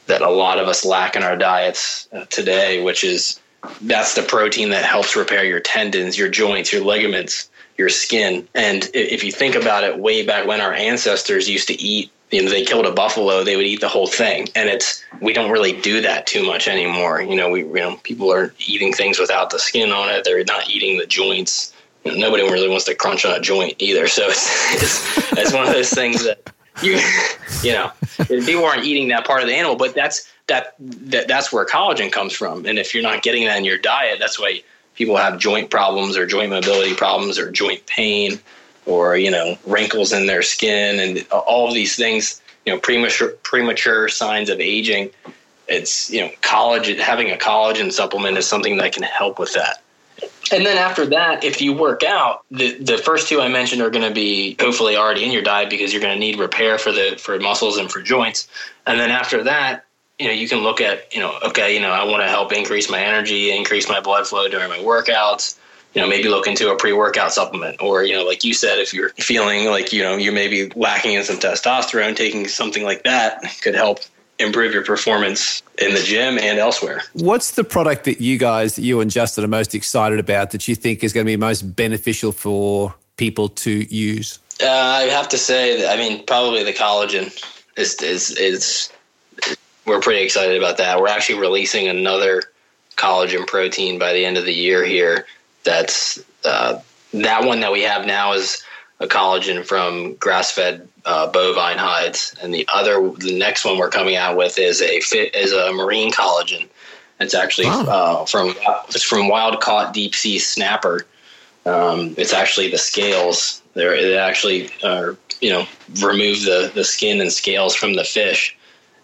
that a lot of us lack in our diets uh, today, which is that's the protein that helps repair your tendons, your joints, your ligaments, your skin. And if you think about it, way back when our ancestors used to eat you know they killed a buffalo they would eat the whole thing. And it's we don't really do that too much anymore. You know we you know people are eating things without the skin on it. They're not eating the joints. You know, nobody really wants to crunch on a joint either. So it's *laughs* it's, it's one of those things that you *laughs* you know people aren't eating that part of the animal but that's that, that that's where collagen comes from. And if you're not getting that in your diet that's why people have joint problems or joint mobility problems or joint pain or you know wrinkles in their skin and all of these things you know premature premature signs of aging. It's you know collagen having a collagen supplement is something that can help with that and then after that if you work out the the first two i mentioned are going to be hopefully already in your diet because you're going to need repair for the for muscles and for joints. And then after that you know you can look at you know okay you know i want to help increase my energy increase my blood flow during my workouts you know, maybe look into a pre-workout supplement. Or, you know, like you said, if you're feeling like, you know, you may be lacking in some testosterone, taking something like that could help improve your performance in the gym and elsewhere. What's the product that you guys, that you and Justin are most excited about that you think is going to be most beneficial for people to use? Uh, I have to say, that, I mean, probably the collagen is, is, is, we're pretty excited about that. We're actually releasing another collagen protein by the end of the year here that's uh, that one that we have now is a collagen from grass-fed uh, bovine hides, and the other, the next one we're coming out with is a fit is a marine collagen. It's actually wow. uh, from it's from wild caught deep sea snapper. Um, it's actually the scales. They're, they actually are you know remove the the skin and scales from the fish,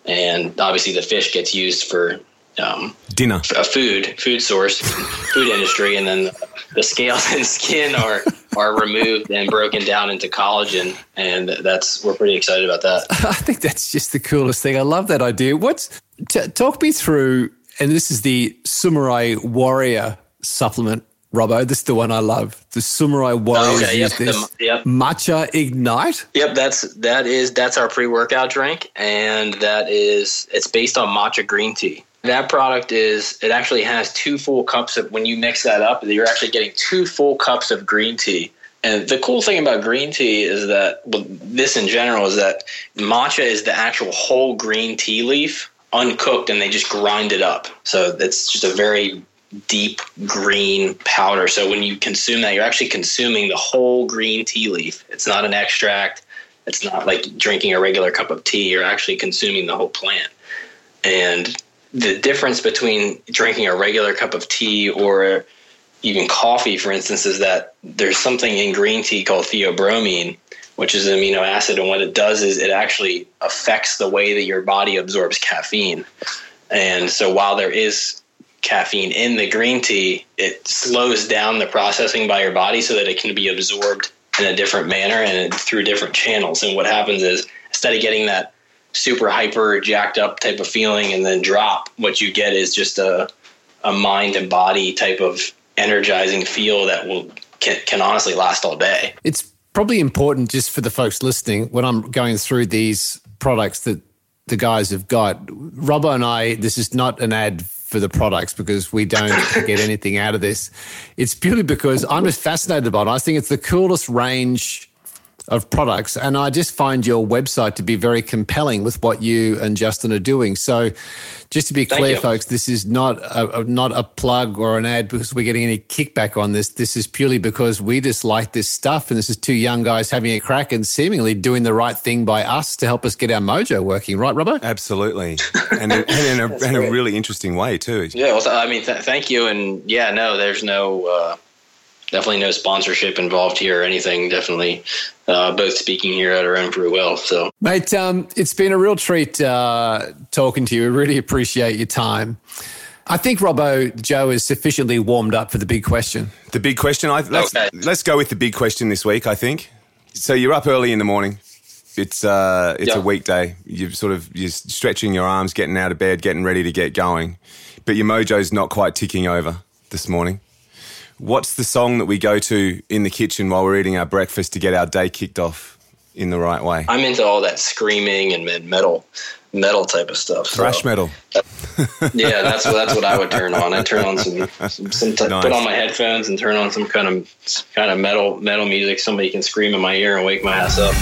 and obviously the fish gets used for um, dinner, a food food source, food industry, and then the scales *laughs* and skin are are removed and broken down into collagen, and that's we're pretty excited about that. *laughs* I think that's just the coolest thing. I love that idea. What's t- talk me through? And this is the Samurai Warrior supplement. Robbo, this is the one I love. The Samurai Warriors okay, yep, this. The, yep. Matcha Ignite. Yep, that's that is that's our pre-workout drink, and that is it's based on matcha green tea. That product is, it actually has two full cups of, when you mix that up, you're actually getting two full cups of green tea. And the cool thing about green tea is that, well, this in general is that matcha is the actual whole green tea leaf, uncooked, and they just grind it up. So it's just a very deep green powder. So when you consume that, you're actually consuming the whole green tea leaf. It's not an extract. It's not like drinking a regular cup of tea. You're actually consuming the whole plant. And the difference between drinking a regular cup of tea or even coffee, for instance, is that there's something in green tea called theobromine, which is an amino acid. And what it does is it actually affects the way that your body absorbs caffeine. And so while there is caffeine in the green tea, it slows down the processing by your body so that it can be absorbed in a different manner and through different channels. And what happens is instead of getting that super hyper jacked up type of feeling and then drop, what you get is just a a mind and body type of energizing feel that will can, can honestly last all day. It's probably important just for the folks listening when I'm going through these products that the guys have got. Robbo and I, this is not an ad for the products because we don't *laughs* get anything out of this. It's purely because I'm just fascinated by it. I think it's the coolest range of products. And I just find your website to be very compelling with what you and Justin are doing. So, just to be Thank clear, you. folks, this is not a, a- not a plug or an ad because we're getting any kickback on this. This is purely because we just like this stuff, and this is two young guys having a crack and seemingly doing the right thing by us to help us get our mojo working. Right, Robert? Absolutely, *laughs* and, in- and in, a, in a really interesting way too. Yeah, well, I mean, th- thank you, and yeah, no, there's no, uh, definitely no sponsorship involved here or anything. Definitely, uh, both speaking here at our own free will. So Mate, um, it's been a real treat uh, talking to you. We really appreciate your time. I think Robbo Joe is sufficiently warmed up for the big question. The big question. I, let's, Okay. let's go with the big question this week. I think. So you're up early in the morning. It's uh, it's Yeah. a weekday. You're sort of you're stretching your arms, getting out of bed, getting ready to get going, but your mojo's not quite ticking over this morning. What's the song that we go to in the kitchen while we're eating our breakfast to get our day kicked off in the right way? I'm into all that screaming and metal, metal type of stuff. so- Thrash metal. Yeah, that's what that's what I would turn on. I turn on some some, some t- Nice. put on my headphones and turn on some kind of kind of metal metal music. Somebody can scream in my ear and wake my ass up.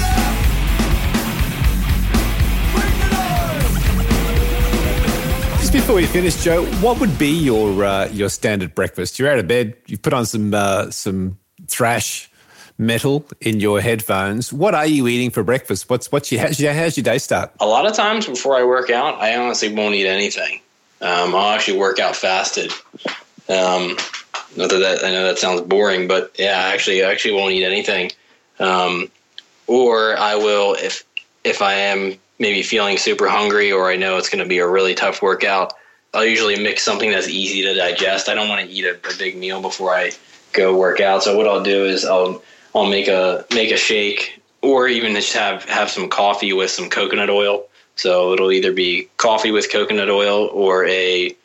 Just before we finish, Joe, what would be your uh, your standard breakfast? You're out of bed. You've put on some uh, some thrash metal in your headphones. What are you eating for breakfast? What's what's your how's your, how's your day start? A lot of times before I work out, I honestly won't eat anything. Um, I'll actually work out fasted. Um, not that, that I know that sounds boring, but yeah, I actually I actually won't eat anything. Um, or I will if if I am maybe feeling super hungry or I know it's going to be a really tough workout. I'll usually mix something that's easy to digest. I don't want to eat a, a big meal before I go work out. So what I'll do is I'll I'll make a make a shake or even just have have some coffee with some coconut oil. So it'll either be coffee with coconut oil or a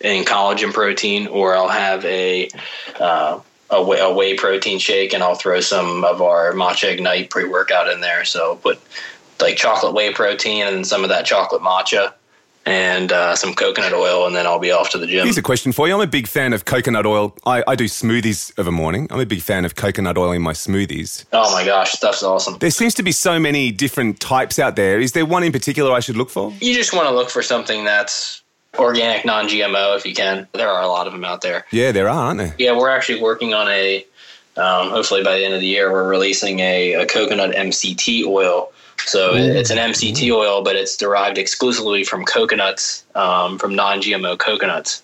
and collagen protein, or I'll have a uh, a, whey, a whey protein shake, and I'll throw some of our matcha ignite pre workout in there. So put like chocolate whey protein and some of that chocolate matcha, and uh, some coconut oil, and then I'll be off to the gym. Here's a question for you. I'm a big fan of coconut oil. I, I do smoothies of a morning. I'm a big fan of coconut oil in my smoothies. Oh my gosh, stuff's awesome. There seems to be so many different types out there. Is there one in particular I should look for? You just want to look for something that's organic, non GMO if you can. There are a lot of them out there. Yeah, there are, aren't there? Yeah, we're actually working on a. Um, hopefully, by the end of the year, we're releasing a, a coconut MCT oil. So it- it's an MCT oil, but it's derived exclusively from coconuts, um, from non-GMO coconuts.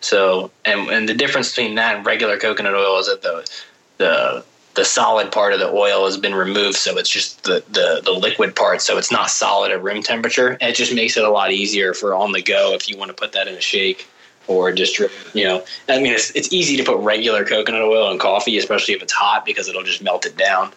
So, and and the difference between that and regular coconut oil is that the the the solid part of the oil has been removed, so it's just the, the, the liquid part, so it's not solid at room temperature. And it just makes it a lot easier for on the go if you want to put that in a shake or just you know. I mean, it's, it's easy to put regular coconut oil in coffee, especially if it's hot, because it'll just melt it down.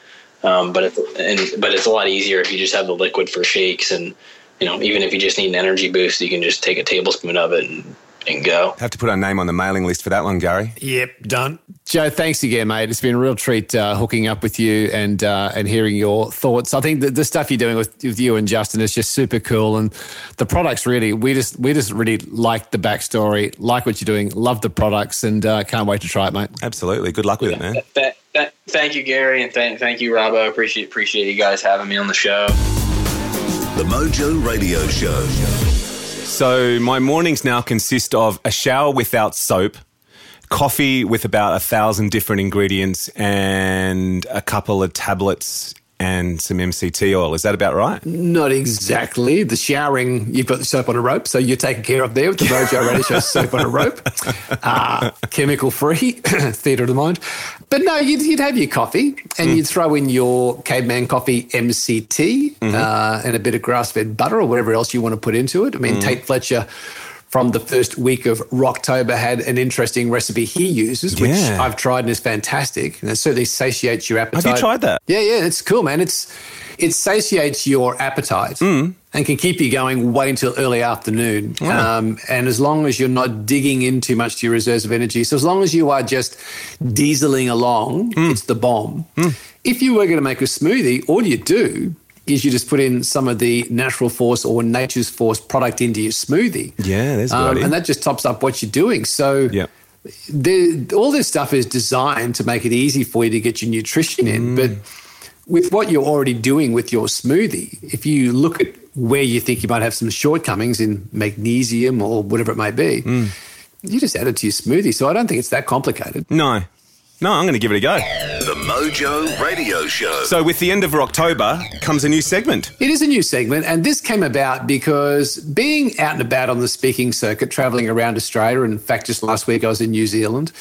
Um, but it's, and, but it's a lot easier if you just have the liquid for shakes, and you know, even if you just need an energy boost, you can just take a tablespoon of it and, and go. Have to put our name on the mailing list for that one, Gary. Yep, done. Joe, thanks again, mate. It's been a real treat uh, hooking up with you and uh, and hearing your thoughts. I think the, the stuff you're doing with, with you and Justin is just super cool, and the products really we just we just really like the backstory, like what you're doing, love the products, and uh, can't wait to try it, mate. Absolutely. Good luck with it, man. Th- th- thank you, Gary, and th- thank you, Rob. I appreciate appreciate you guys having me on the show. The Mojo Radio Show. So my mornings now consist of a shower without soap, coffee with about a thousand different ingredients, and a couple of tablets and some MCT oil. Is that about right? Not exactly. The showering, you've got the soap on a rope, so you're taken care of there with the Mojo Radio Show *laughs* soap on a rope, uh, chemical free, *coughs* theatre of the mind. But no, you'd, you'd have your coffee and you'd throw in your caveman coffee MCT uh, and a bit of grass fed butter or whatever else you want to put into it. I mean, Tate Fletcher. From the first week of Rocktober, had an interesting recipe he uses, which Yeah. I've tried and is fantastic. And it certainly satiates your appetite. Have you tried that? Yeah, yeah, it's cool, man. It's it satiates your appetite Mm. and can keep you going way until early afternoon. Um, and as long as you're not digging in too much to your reserves of energy, so as long as you are just dieseling along, Mm. it's the bomb. If you were going to make a smoothie, all you do is you just put in some of the natural force or nature's force product into your smoothie. Yeah, there's good Um, and that just tops up what you're doing. So Yeah. the, all this stuff is designed to make it easy for you to get your nutrition in. But with what you're already doing with your smoothie, if you look at where you think you might have some shortcomings in magnesium or whatever it may be, you just add it to your smoothie. So I don't think it's that complicated. No. No, I'm going to give it a go. The Mojo Radio Show. So, with the end of October comes a new segment. It is a new segment, and this came about because being out and about on the speaking circuit, traveling around Australia, and in fact, just last week I was in New Zealand,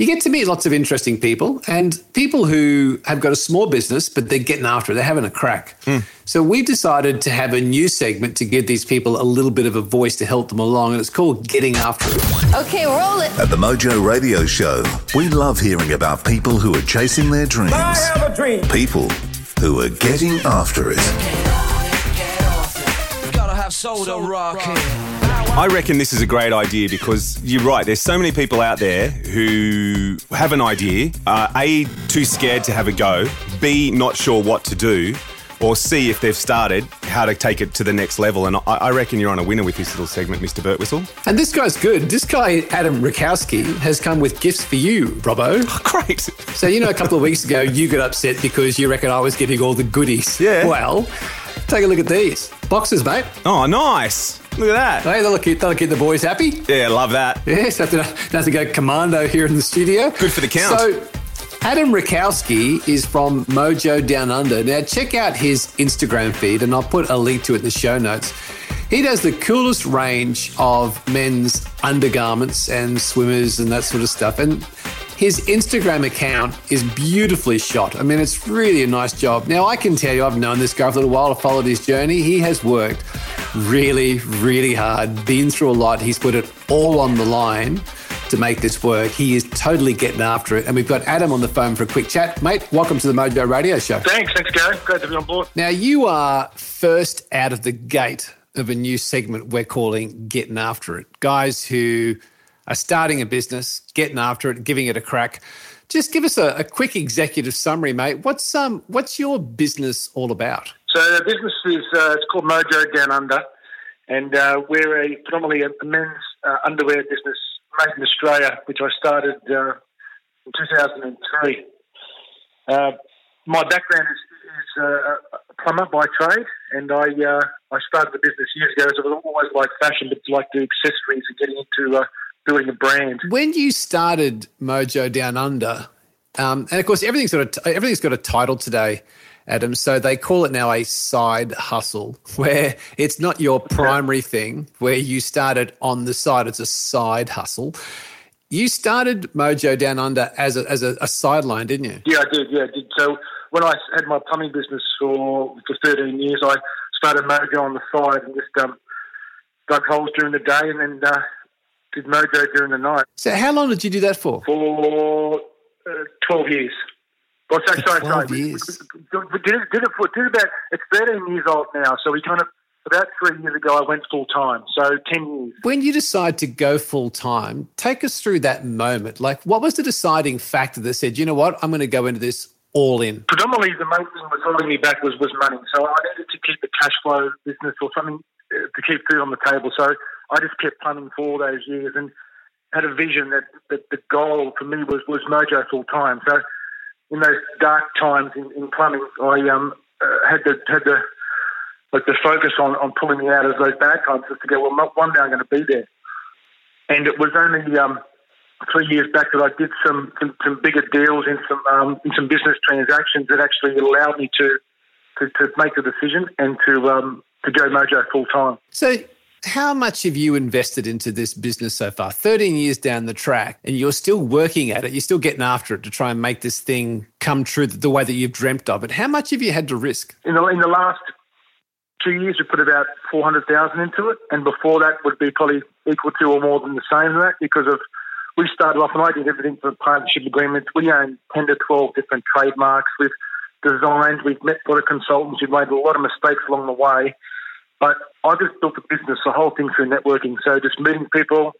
you get to meet lots of interesting people and people who have got a small business, but they're getting after it, they're having a crack. Hmm. So we decided to have a new segment to give these people a little bit of a voice to help them along, and it's called Getting After It. Okay, roll it. At the Mojo Radio Show, we love hearing about people who are chasing their dreams. I have a dream. People who are getting after it. Gotta have soda rocking. I reckon this is a great idea because you're right. There's so many people out there who have an idea, uh, A, too scared to have a go, B, not sure what to do, or C, if they've started, how to take it to the next level. And I, I reckon you're on a winner with this little segment, Mr. Bertwistle. And this guy's good. This guy, Adam Rakowski, has come with gifts for you, Robbo. *laughs* Great. So, you know, a couple of weeks ago, you got upset because you reckon I was giving all the goodies. Yeah. Well, take a look at these boxes, mate. Oh, nice. Look at that. Hey, that'll keep, that'll keep the boys happy. Yeah, love that. Yes, have to, have to go commando here in the studio. Good for the count. So, Adam Rakowski is from Mojo Down Under. Now, check out his Instagram feed, and I'll put a link to it in the show notes. He does the coolest range of men's undergarments and swimmers and that sort of stuff. And his Instagram account is beautifully shot. I mean, it's really a nice job. Now, I can tell you, I've known this guy for a little while. I've followed his journey. He has worked really, really hard, been through a lot. He's put it all on the line to make this work. He is totally getting after it. And we've got Adam on the phone for a quick chat. Mate, welcome to the Mojo Radio Show. Thanks, thanks, Gary. Great to be on board. Now, you are first out of the gate of a new segment we're calling Getting After It. Guys who are starting a business, getting after it, giving it a crack. Just give us a, a quick executive summary, mate. What's um what's your business all about? So the business is uh, it's called Mojo Down Under, and uh, we're a predominantly a men's uh, underwear business made in Australia, which I started uh, in 2003. Uh, my background is, is uh, a plumber by trade, and I I started the business years ago. So I've always liked fashion, but like the accessories and getting into building a brand. When you started Mojo Down Under, um, and of course everything's got a, everything's got a title today, Adam. So they call it now a side hustle, *laughs* where it's not your primary thing, where you started on the side. It's a side hustle. You started Mojo Down Under as a, as a, a sideline, didn't you? Yeah, I did. Yeah, I did. So when I had my plumbing business for for 13 years, I started Mojo on the side and just um, dug holes during the day, and then uh, did Mojo during the night So how long did you do that for? for uh, 12 years. Well, sorry, sorry, 12 sorry. years. We, we did it, did it for did about. It's 13 years old now, so we kind of about three years ago I went full time. So 10 years. When you decide to go full time, take us through that moment. Like, what was the deciding factor that said, you know what, I'm going to go into this all in? predominantly the main thing was holding me back was, was money. So I needed to keep a cash flow business or something uh, to keep food on the table. So I just kept plumbing for all those years and had a vision that, that the goal for me was, was Mojo full time. So in those dark times in, in plumbing, I um, uh, had the had the like the focus on, on pulling me out of those bad times just to go, well, one day I'm going to be there. And it was only um, three years back that I did some some, some bigger deals in some um, in some business transactions that actually allowed me to to, to make the decision and to um, to go Mojo full time. So, how much have you invested into this business so far? 13 years down the track, and you're still working at it, you're still getting after it to try and make this thing come true the way that you've dreamt of it. How much have you had to risk? In the, in the last two years, we put about 400,000 into it, and before that would be probably equal to or more than the same that because of we started off and I did everything from partnership agreements. We own 10 to 12 different trademarks. We've designed, we've met a lot of consultants, we've made a lot of mistakes along the way. But I just built the business, the whole thing through networking. So just meeting people,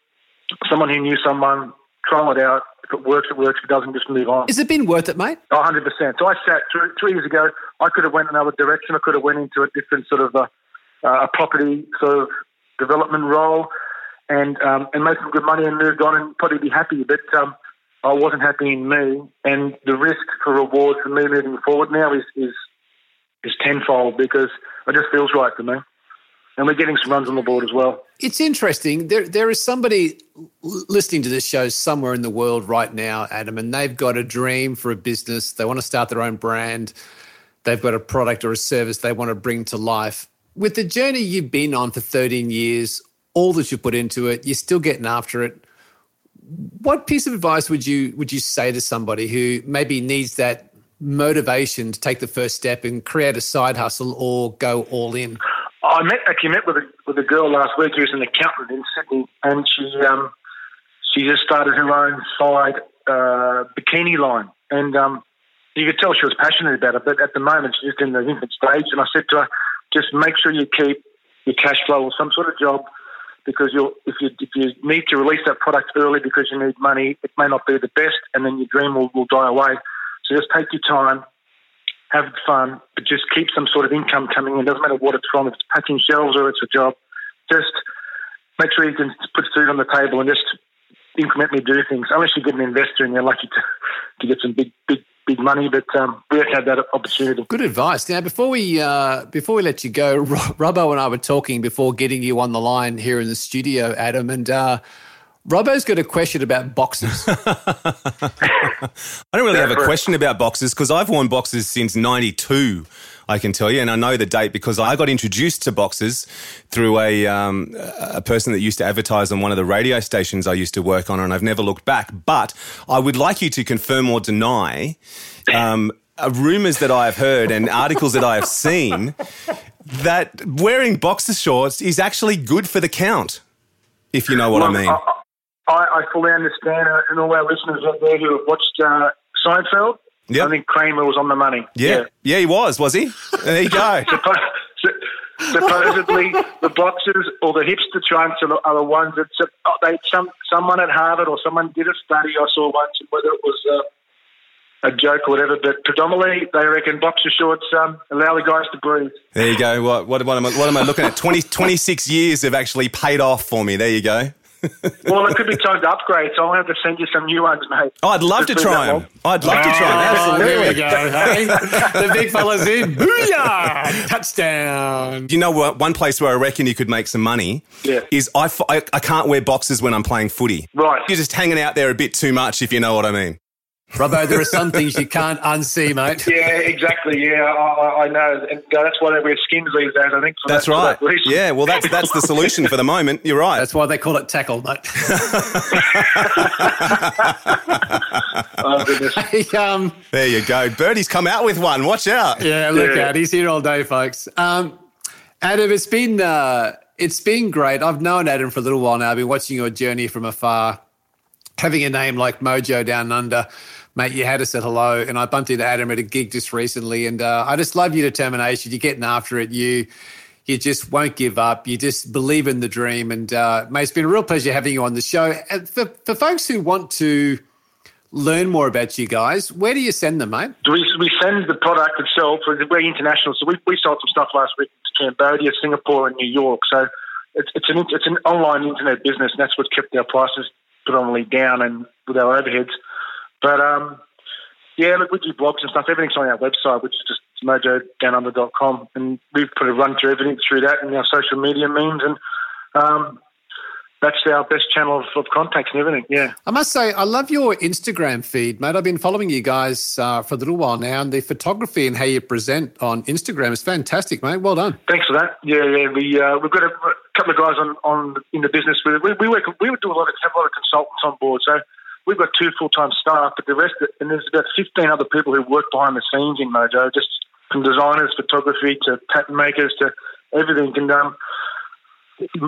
someone who knew someone, trying it out. If it works, it works. If it doesn't, just move on. Has it been worth it, mate? Oh, 100%. So I sat three, three years ago. I could have went another direction. I could have went into a different sort of a, a property sort of development role and um, and made some good money and moved on and probably be happy. But um, I wasn't happy in me, and the risk for reward for me moving forward now is is is tenfold because it just feels right to me and we're getting some runs on the board as well. It's interesting. There, there is somebody listening to this show somewhere in the world right now, Adam, and they've got a dream for a business. They want to start their own brand. They've got a product or a service they want to bring to life. With the journey you've been on for 13 years, all that you've put into it, you're still getting after it. What piece of advice would you would you say to somebody who maybe needs that motivation to take the first step and create a side hustle or go all in? I met actually met with a with a girl last week who's an accountant in Sydney, and she um, she just started her own side uh, bikini line, and um, you could tell she was passionate about it. But at the moment, she's just in the infant stage. And I said to her, just make sure you keep your cash flow or some sort of job, because you'll if you if you need to release that product early because you need money, it may not be the best, and then your dream will, will die away. So just take your time, have fun, but just keep some sort of income coming in. Doesn't matter what it's from, if it's packing shelves or it's a job. Just make sure you can put food on the table and just incrementally do things. Unless you get an investor and you're lucky to, to get some big, big, big money, but um, we haven't had that opportunity. Good advice. Now, before we uh, before we let you go, *laughs* Robbo and I were talking before getting you on the line here in the studio, Adam, and. Uh, Robbo's got a question about boxes. *laughs* I don't really have a question about boxes because I've worn boxes since 92, I can tell you. And I know the date because I got introduced to boxes through a, um, a person that used to advertise on one of the radio stations I used to work on, and I've never looked back. But I would like you to confirm or deny um, uh, rumors that I have heard and articles that I have seen that wearing boxer shorts is actually good for the count, if you know what well, I mean. I, I, fully understand, uh, and all our listeners out there who have watched uh, Seinfeld, yep. I think Kramer was on the money. Yeah, yeah, yeah he was, was he? There you go. *laughs* Supposedly, the boxers or the hipster trunks are the, are the ones that oh, they some someone at Harvard or someone did a study I saw once, whether it was. Uh, a joke or whatever, but predominantly they reckon boxer shorts um, allow the guys to breathe. There you go. What, what, what, am, I, what am I looking at? 20, 26 years have actually paid off for me. There you go well, it could be time to upgrade, so I'll have to send you some new ones, mate. Oh, I'd love to try them. I'd love oh, to try them. Absolutely. There we go. *laughs* Hey? the big fella's in. Booyah! Touchdown. You know what? One place where I reckon you could make some money yeah. is I, I, I can't wear boxes when I'm playing footy. Right. You're just hanging out there a bit too much, if you know what I mean. Robbo, there are some things you can't unsee, mate. Yeah, exactly. Yeah, I, I know, and that's why they wear skins these days. I think that's that, right. That yeah, well, that's that's the solution for the moment. You're right. That's why they call it tackle, mate. *laughs* oh, goodness. *laughs* Hey, um, there you go. Birdie's come out with one. Watch out. Yeah, look yeah. out. He's here all day, folks. Um, Adam, it's been uh, it's been great. I've known Adam for a little while now. I've been watching your journey from afar. Having a name like Mojo Down Under mate, you had to say hello. And I bumped into Adam at a gig just recently. And uh, I just love your determination. You're getting after it. You you just won't give up. You just believe in the dream. And uh, mate, it's been a real pleasure having you on the show. And for, for folks who want to learn more about you guys, where do you send them, mate? We, we send the product itself. We're international. So we, we sold some stuff last week to Cambodia, Singapore, and New York. So it's, it's, an, it's an online internet business, and that's what kept our prices predominantly down and with our overheads. But um, yeah, look, we do blogs and stuff. Everything's on our website, which is just mojodownunder.com. And we've put a run through everything through that and our social media means. And um, that's our best channel of, of contacts and everything. Yeah. I must say, I love your Instagram feed, mate. I've been following you guys uh, for a little while now, and the photography and how you present on Instagram is fantastic, mate. Well done. Thanks for that. Yeah, yeah. We uh, we've got a, couple of guys on, on in the business. We, we, we work. We would do a lot of have a lot of consultants on board. So we've got two full time staff, but the rest, and there's about fifteen other people who work behind the scenes in Mojo, just from designers, photography to pattern makers to everything. And um,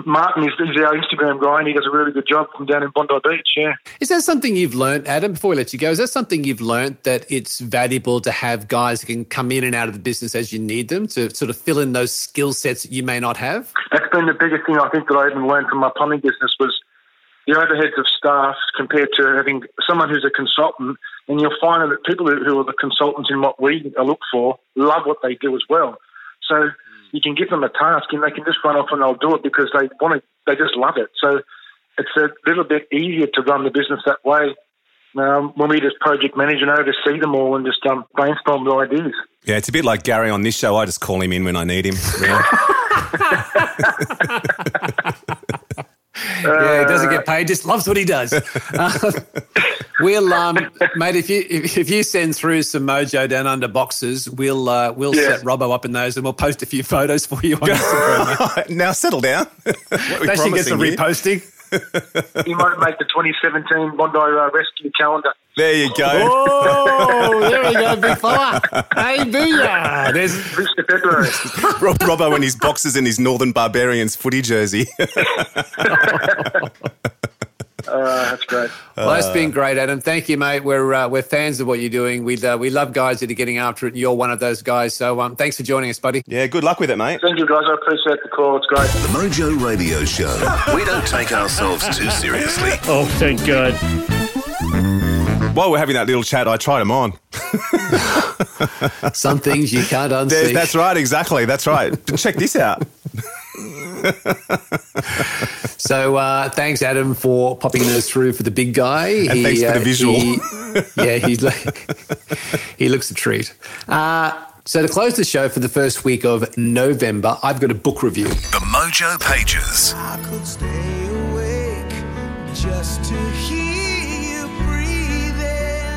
Martin is, is our Instagram guy, and he does a really good job from down in Bondi Beach. Yeah. Is that something you've learned, Adam? Before we let you go, is that something you've learned that it's valuable to have guys who can come in and out of the business as you need them to sort of fill in those skill sets that you may not have? That's been the biggest thing I think that I even learned from my plumbing business was the overheads of staff compared to having someone who's a consultant. And you'll find that people who are the consultants in what we look for love what they do as well. So you can give them a task and they can just run off and they'll do it because they want to, they just love it. So it's a little bit easier to run the business that way um, when we just project manage and oversee them all and just um, brainstorm the ideas. Yeah, it's a bit like Gary on this show. I just call him in when I need him. *laughs* *laughs* yeah, he doesn't get paid, just loves what he does. Uh, *laughs* we'll, um, mate, if you if, if, you send through some Mojo down under boxes, we'll uh, we'll set Robbo up in those, and we'll post a few photos for you on Instagram. *laughs* now settle down. That should get some reposting. You might make the 2017 Bondi uh, Rescue calendar. There you go. Oh, there we go, big fella. *laughs* Hey, booyah. There's Mr. February. Rob, Robbo and his boxes and his Northern Barbarians footy jersey. *laughs* Uh, that's great. Well, that's been great, Adam. Thank you, mate. We're uh, we're fans of what you're doing. We uh, we love guys that are getting after it. You're one of those guys. So um, thanks for joining us, buddy. Yeah, good luck with it, mate. Thank you, guys. I appreciate the call. It's great. The Mojo Radio Show. we don't take ourselves too seriously. Oh, thank God. While we're having that little chat, I tried them on. *laughs* Some things you can't unsee. That's right, exactly. That's right. But check this out. *laughs* so uh, thanks, Adam, for popping those through for the big guy. And he, thanks for the uh, visual. He, yeah, he, *laughs* he looks a treat. Uh, so to close the show for the first week of November, I've got a book review. The Mojo Pages.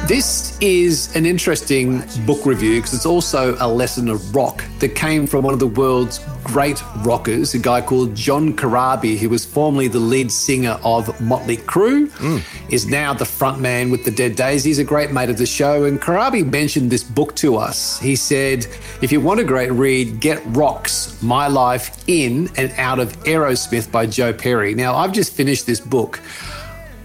This is an interesting book review because it's also a lesson of rock that came from one of the world's great rockers, a guy called John Corabi, who was formerly the lead singer of Motley Crue, mm. is now the frontman with the Dead Daisies, a great mate of the show. And Corabi mentioned this book to us. He said, if you want a great read, get Rocks, My Life in and Out of Aerosmith by Joe Perry. Now, I've just finished this book.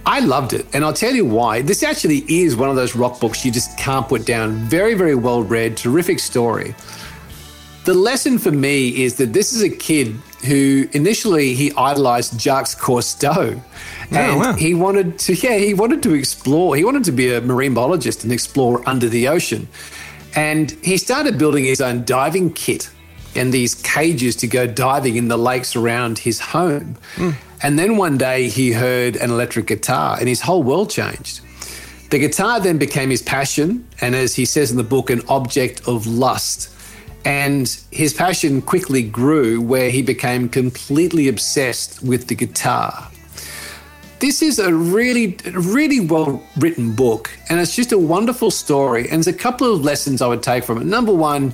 I loved it. And I'll tell you why. This actually is one of those rock books you just can't put down. Very, very well read, terrific story. The lesson for me is that this is a kid who initially he idolized Jacques Cousteau. Oh, and wow. he wanted to, yeah, he wanted to explore. He wanted to be a marine biologist and explore under the ocean. And he started building his own diving kit and these cages to go diving in the lakes around his home. Mm. And then one day he heard an electric guitar and his whole world changed. The guitar then became his passion, and as he says in the book, an object of lust. And his passion quickly grew where he became completely obsessed with the guitar. This is a really, really well written book, and it's just a wonderful story. And there's a couple of lessons I would take from it. Number one,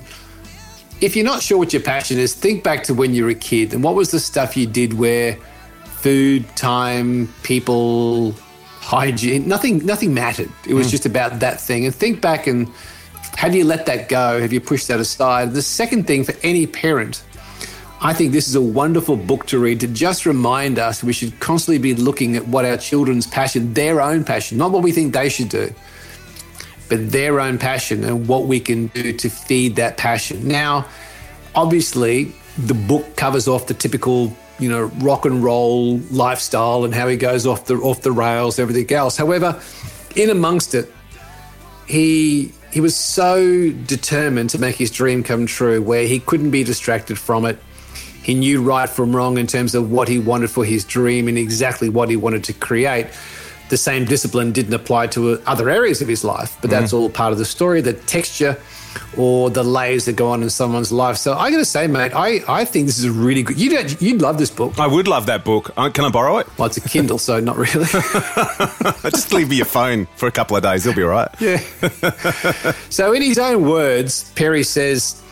if you're not sure what your passion is, think back to when you were a kid and what was the stuff you did where food, time, people, hygiene, nothing, nothing mattered. It was mm. just about that thing. And think back and have you let that go? Have you pushed that aside? The second thing for any parent, I think this is a wonderful book to read to just remind us we should constantly be looking at what our children's passion, their own passion, not what we think they should do, but their own passion and what we can do to feed that passion. Now, obviously, the book covers off the typical you know, rock and roll lifestyle and how he goes off the off the rails, everything else. However, in amongst it, he he was so determined to make his dream come true, where he couldn't be distracted from it. He knew right from wrong in terms of what he wanted for his dream and exactly what he wanted to create. The same discipline didn't apply to other areas of his life, but that's mm. all part of the story. The texture or the layers that go on in someone's life. So I got to say, mate, I, I think this is a really good. You would you'd love this book. I would love that book. Uh, Can I borrow it? Well, it's a Kindle, so not really. *laughs* Just leave me your phone for a couple of days. It'll be all right. Yeah. *laughs* so, in his own words, Perry says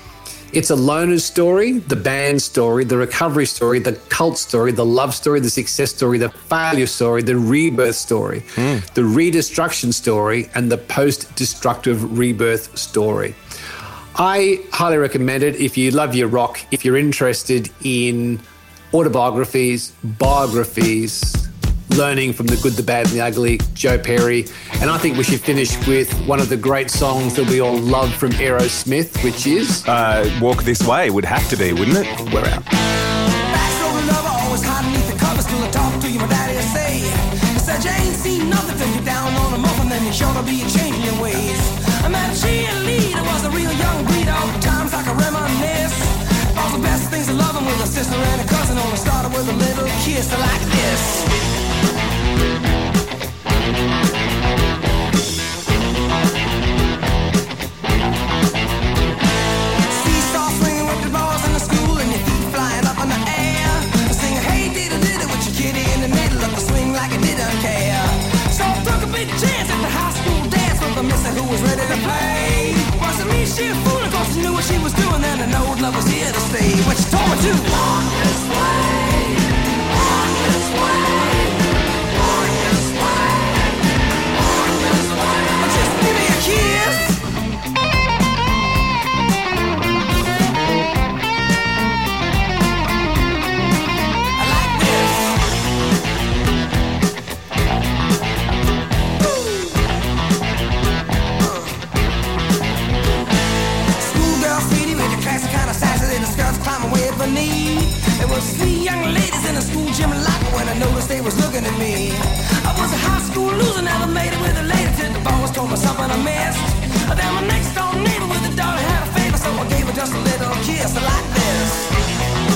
it's a loner's story, the band story, the recovery story, the cult story, the love story, the success story, the failure story, the rebirth story, the redestruction story, and the post destructive rebirth story. I highly recommend it if you love your rock, if you're interested in autobiographies, biographies, learning from the good, the bad, and the ugly, Joe Perry. And I think we should finish with one of the great songs that we all love from Aerosmith, which is Uh, Walk This Way would have to be, wouldn't it? We're Out. Backstory lover, always hiding beneath the covers till I a cheerleader, was a real young breed, all times. All the best things loving with a sister and a cousin, started with a little kiss like this. Love was here to stay. She told me to was three young ladies in the school gym locker when I noticed they was looking at me. I was a high school loser, never made it with a lady till the boss told me something I missed. Then my next door neighbor with a daughter had a favor, so I gave her just a little kiss like this.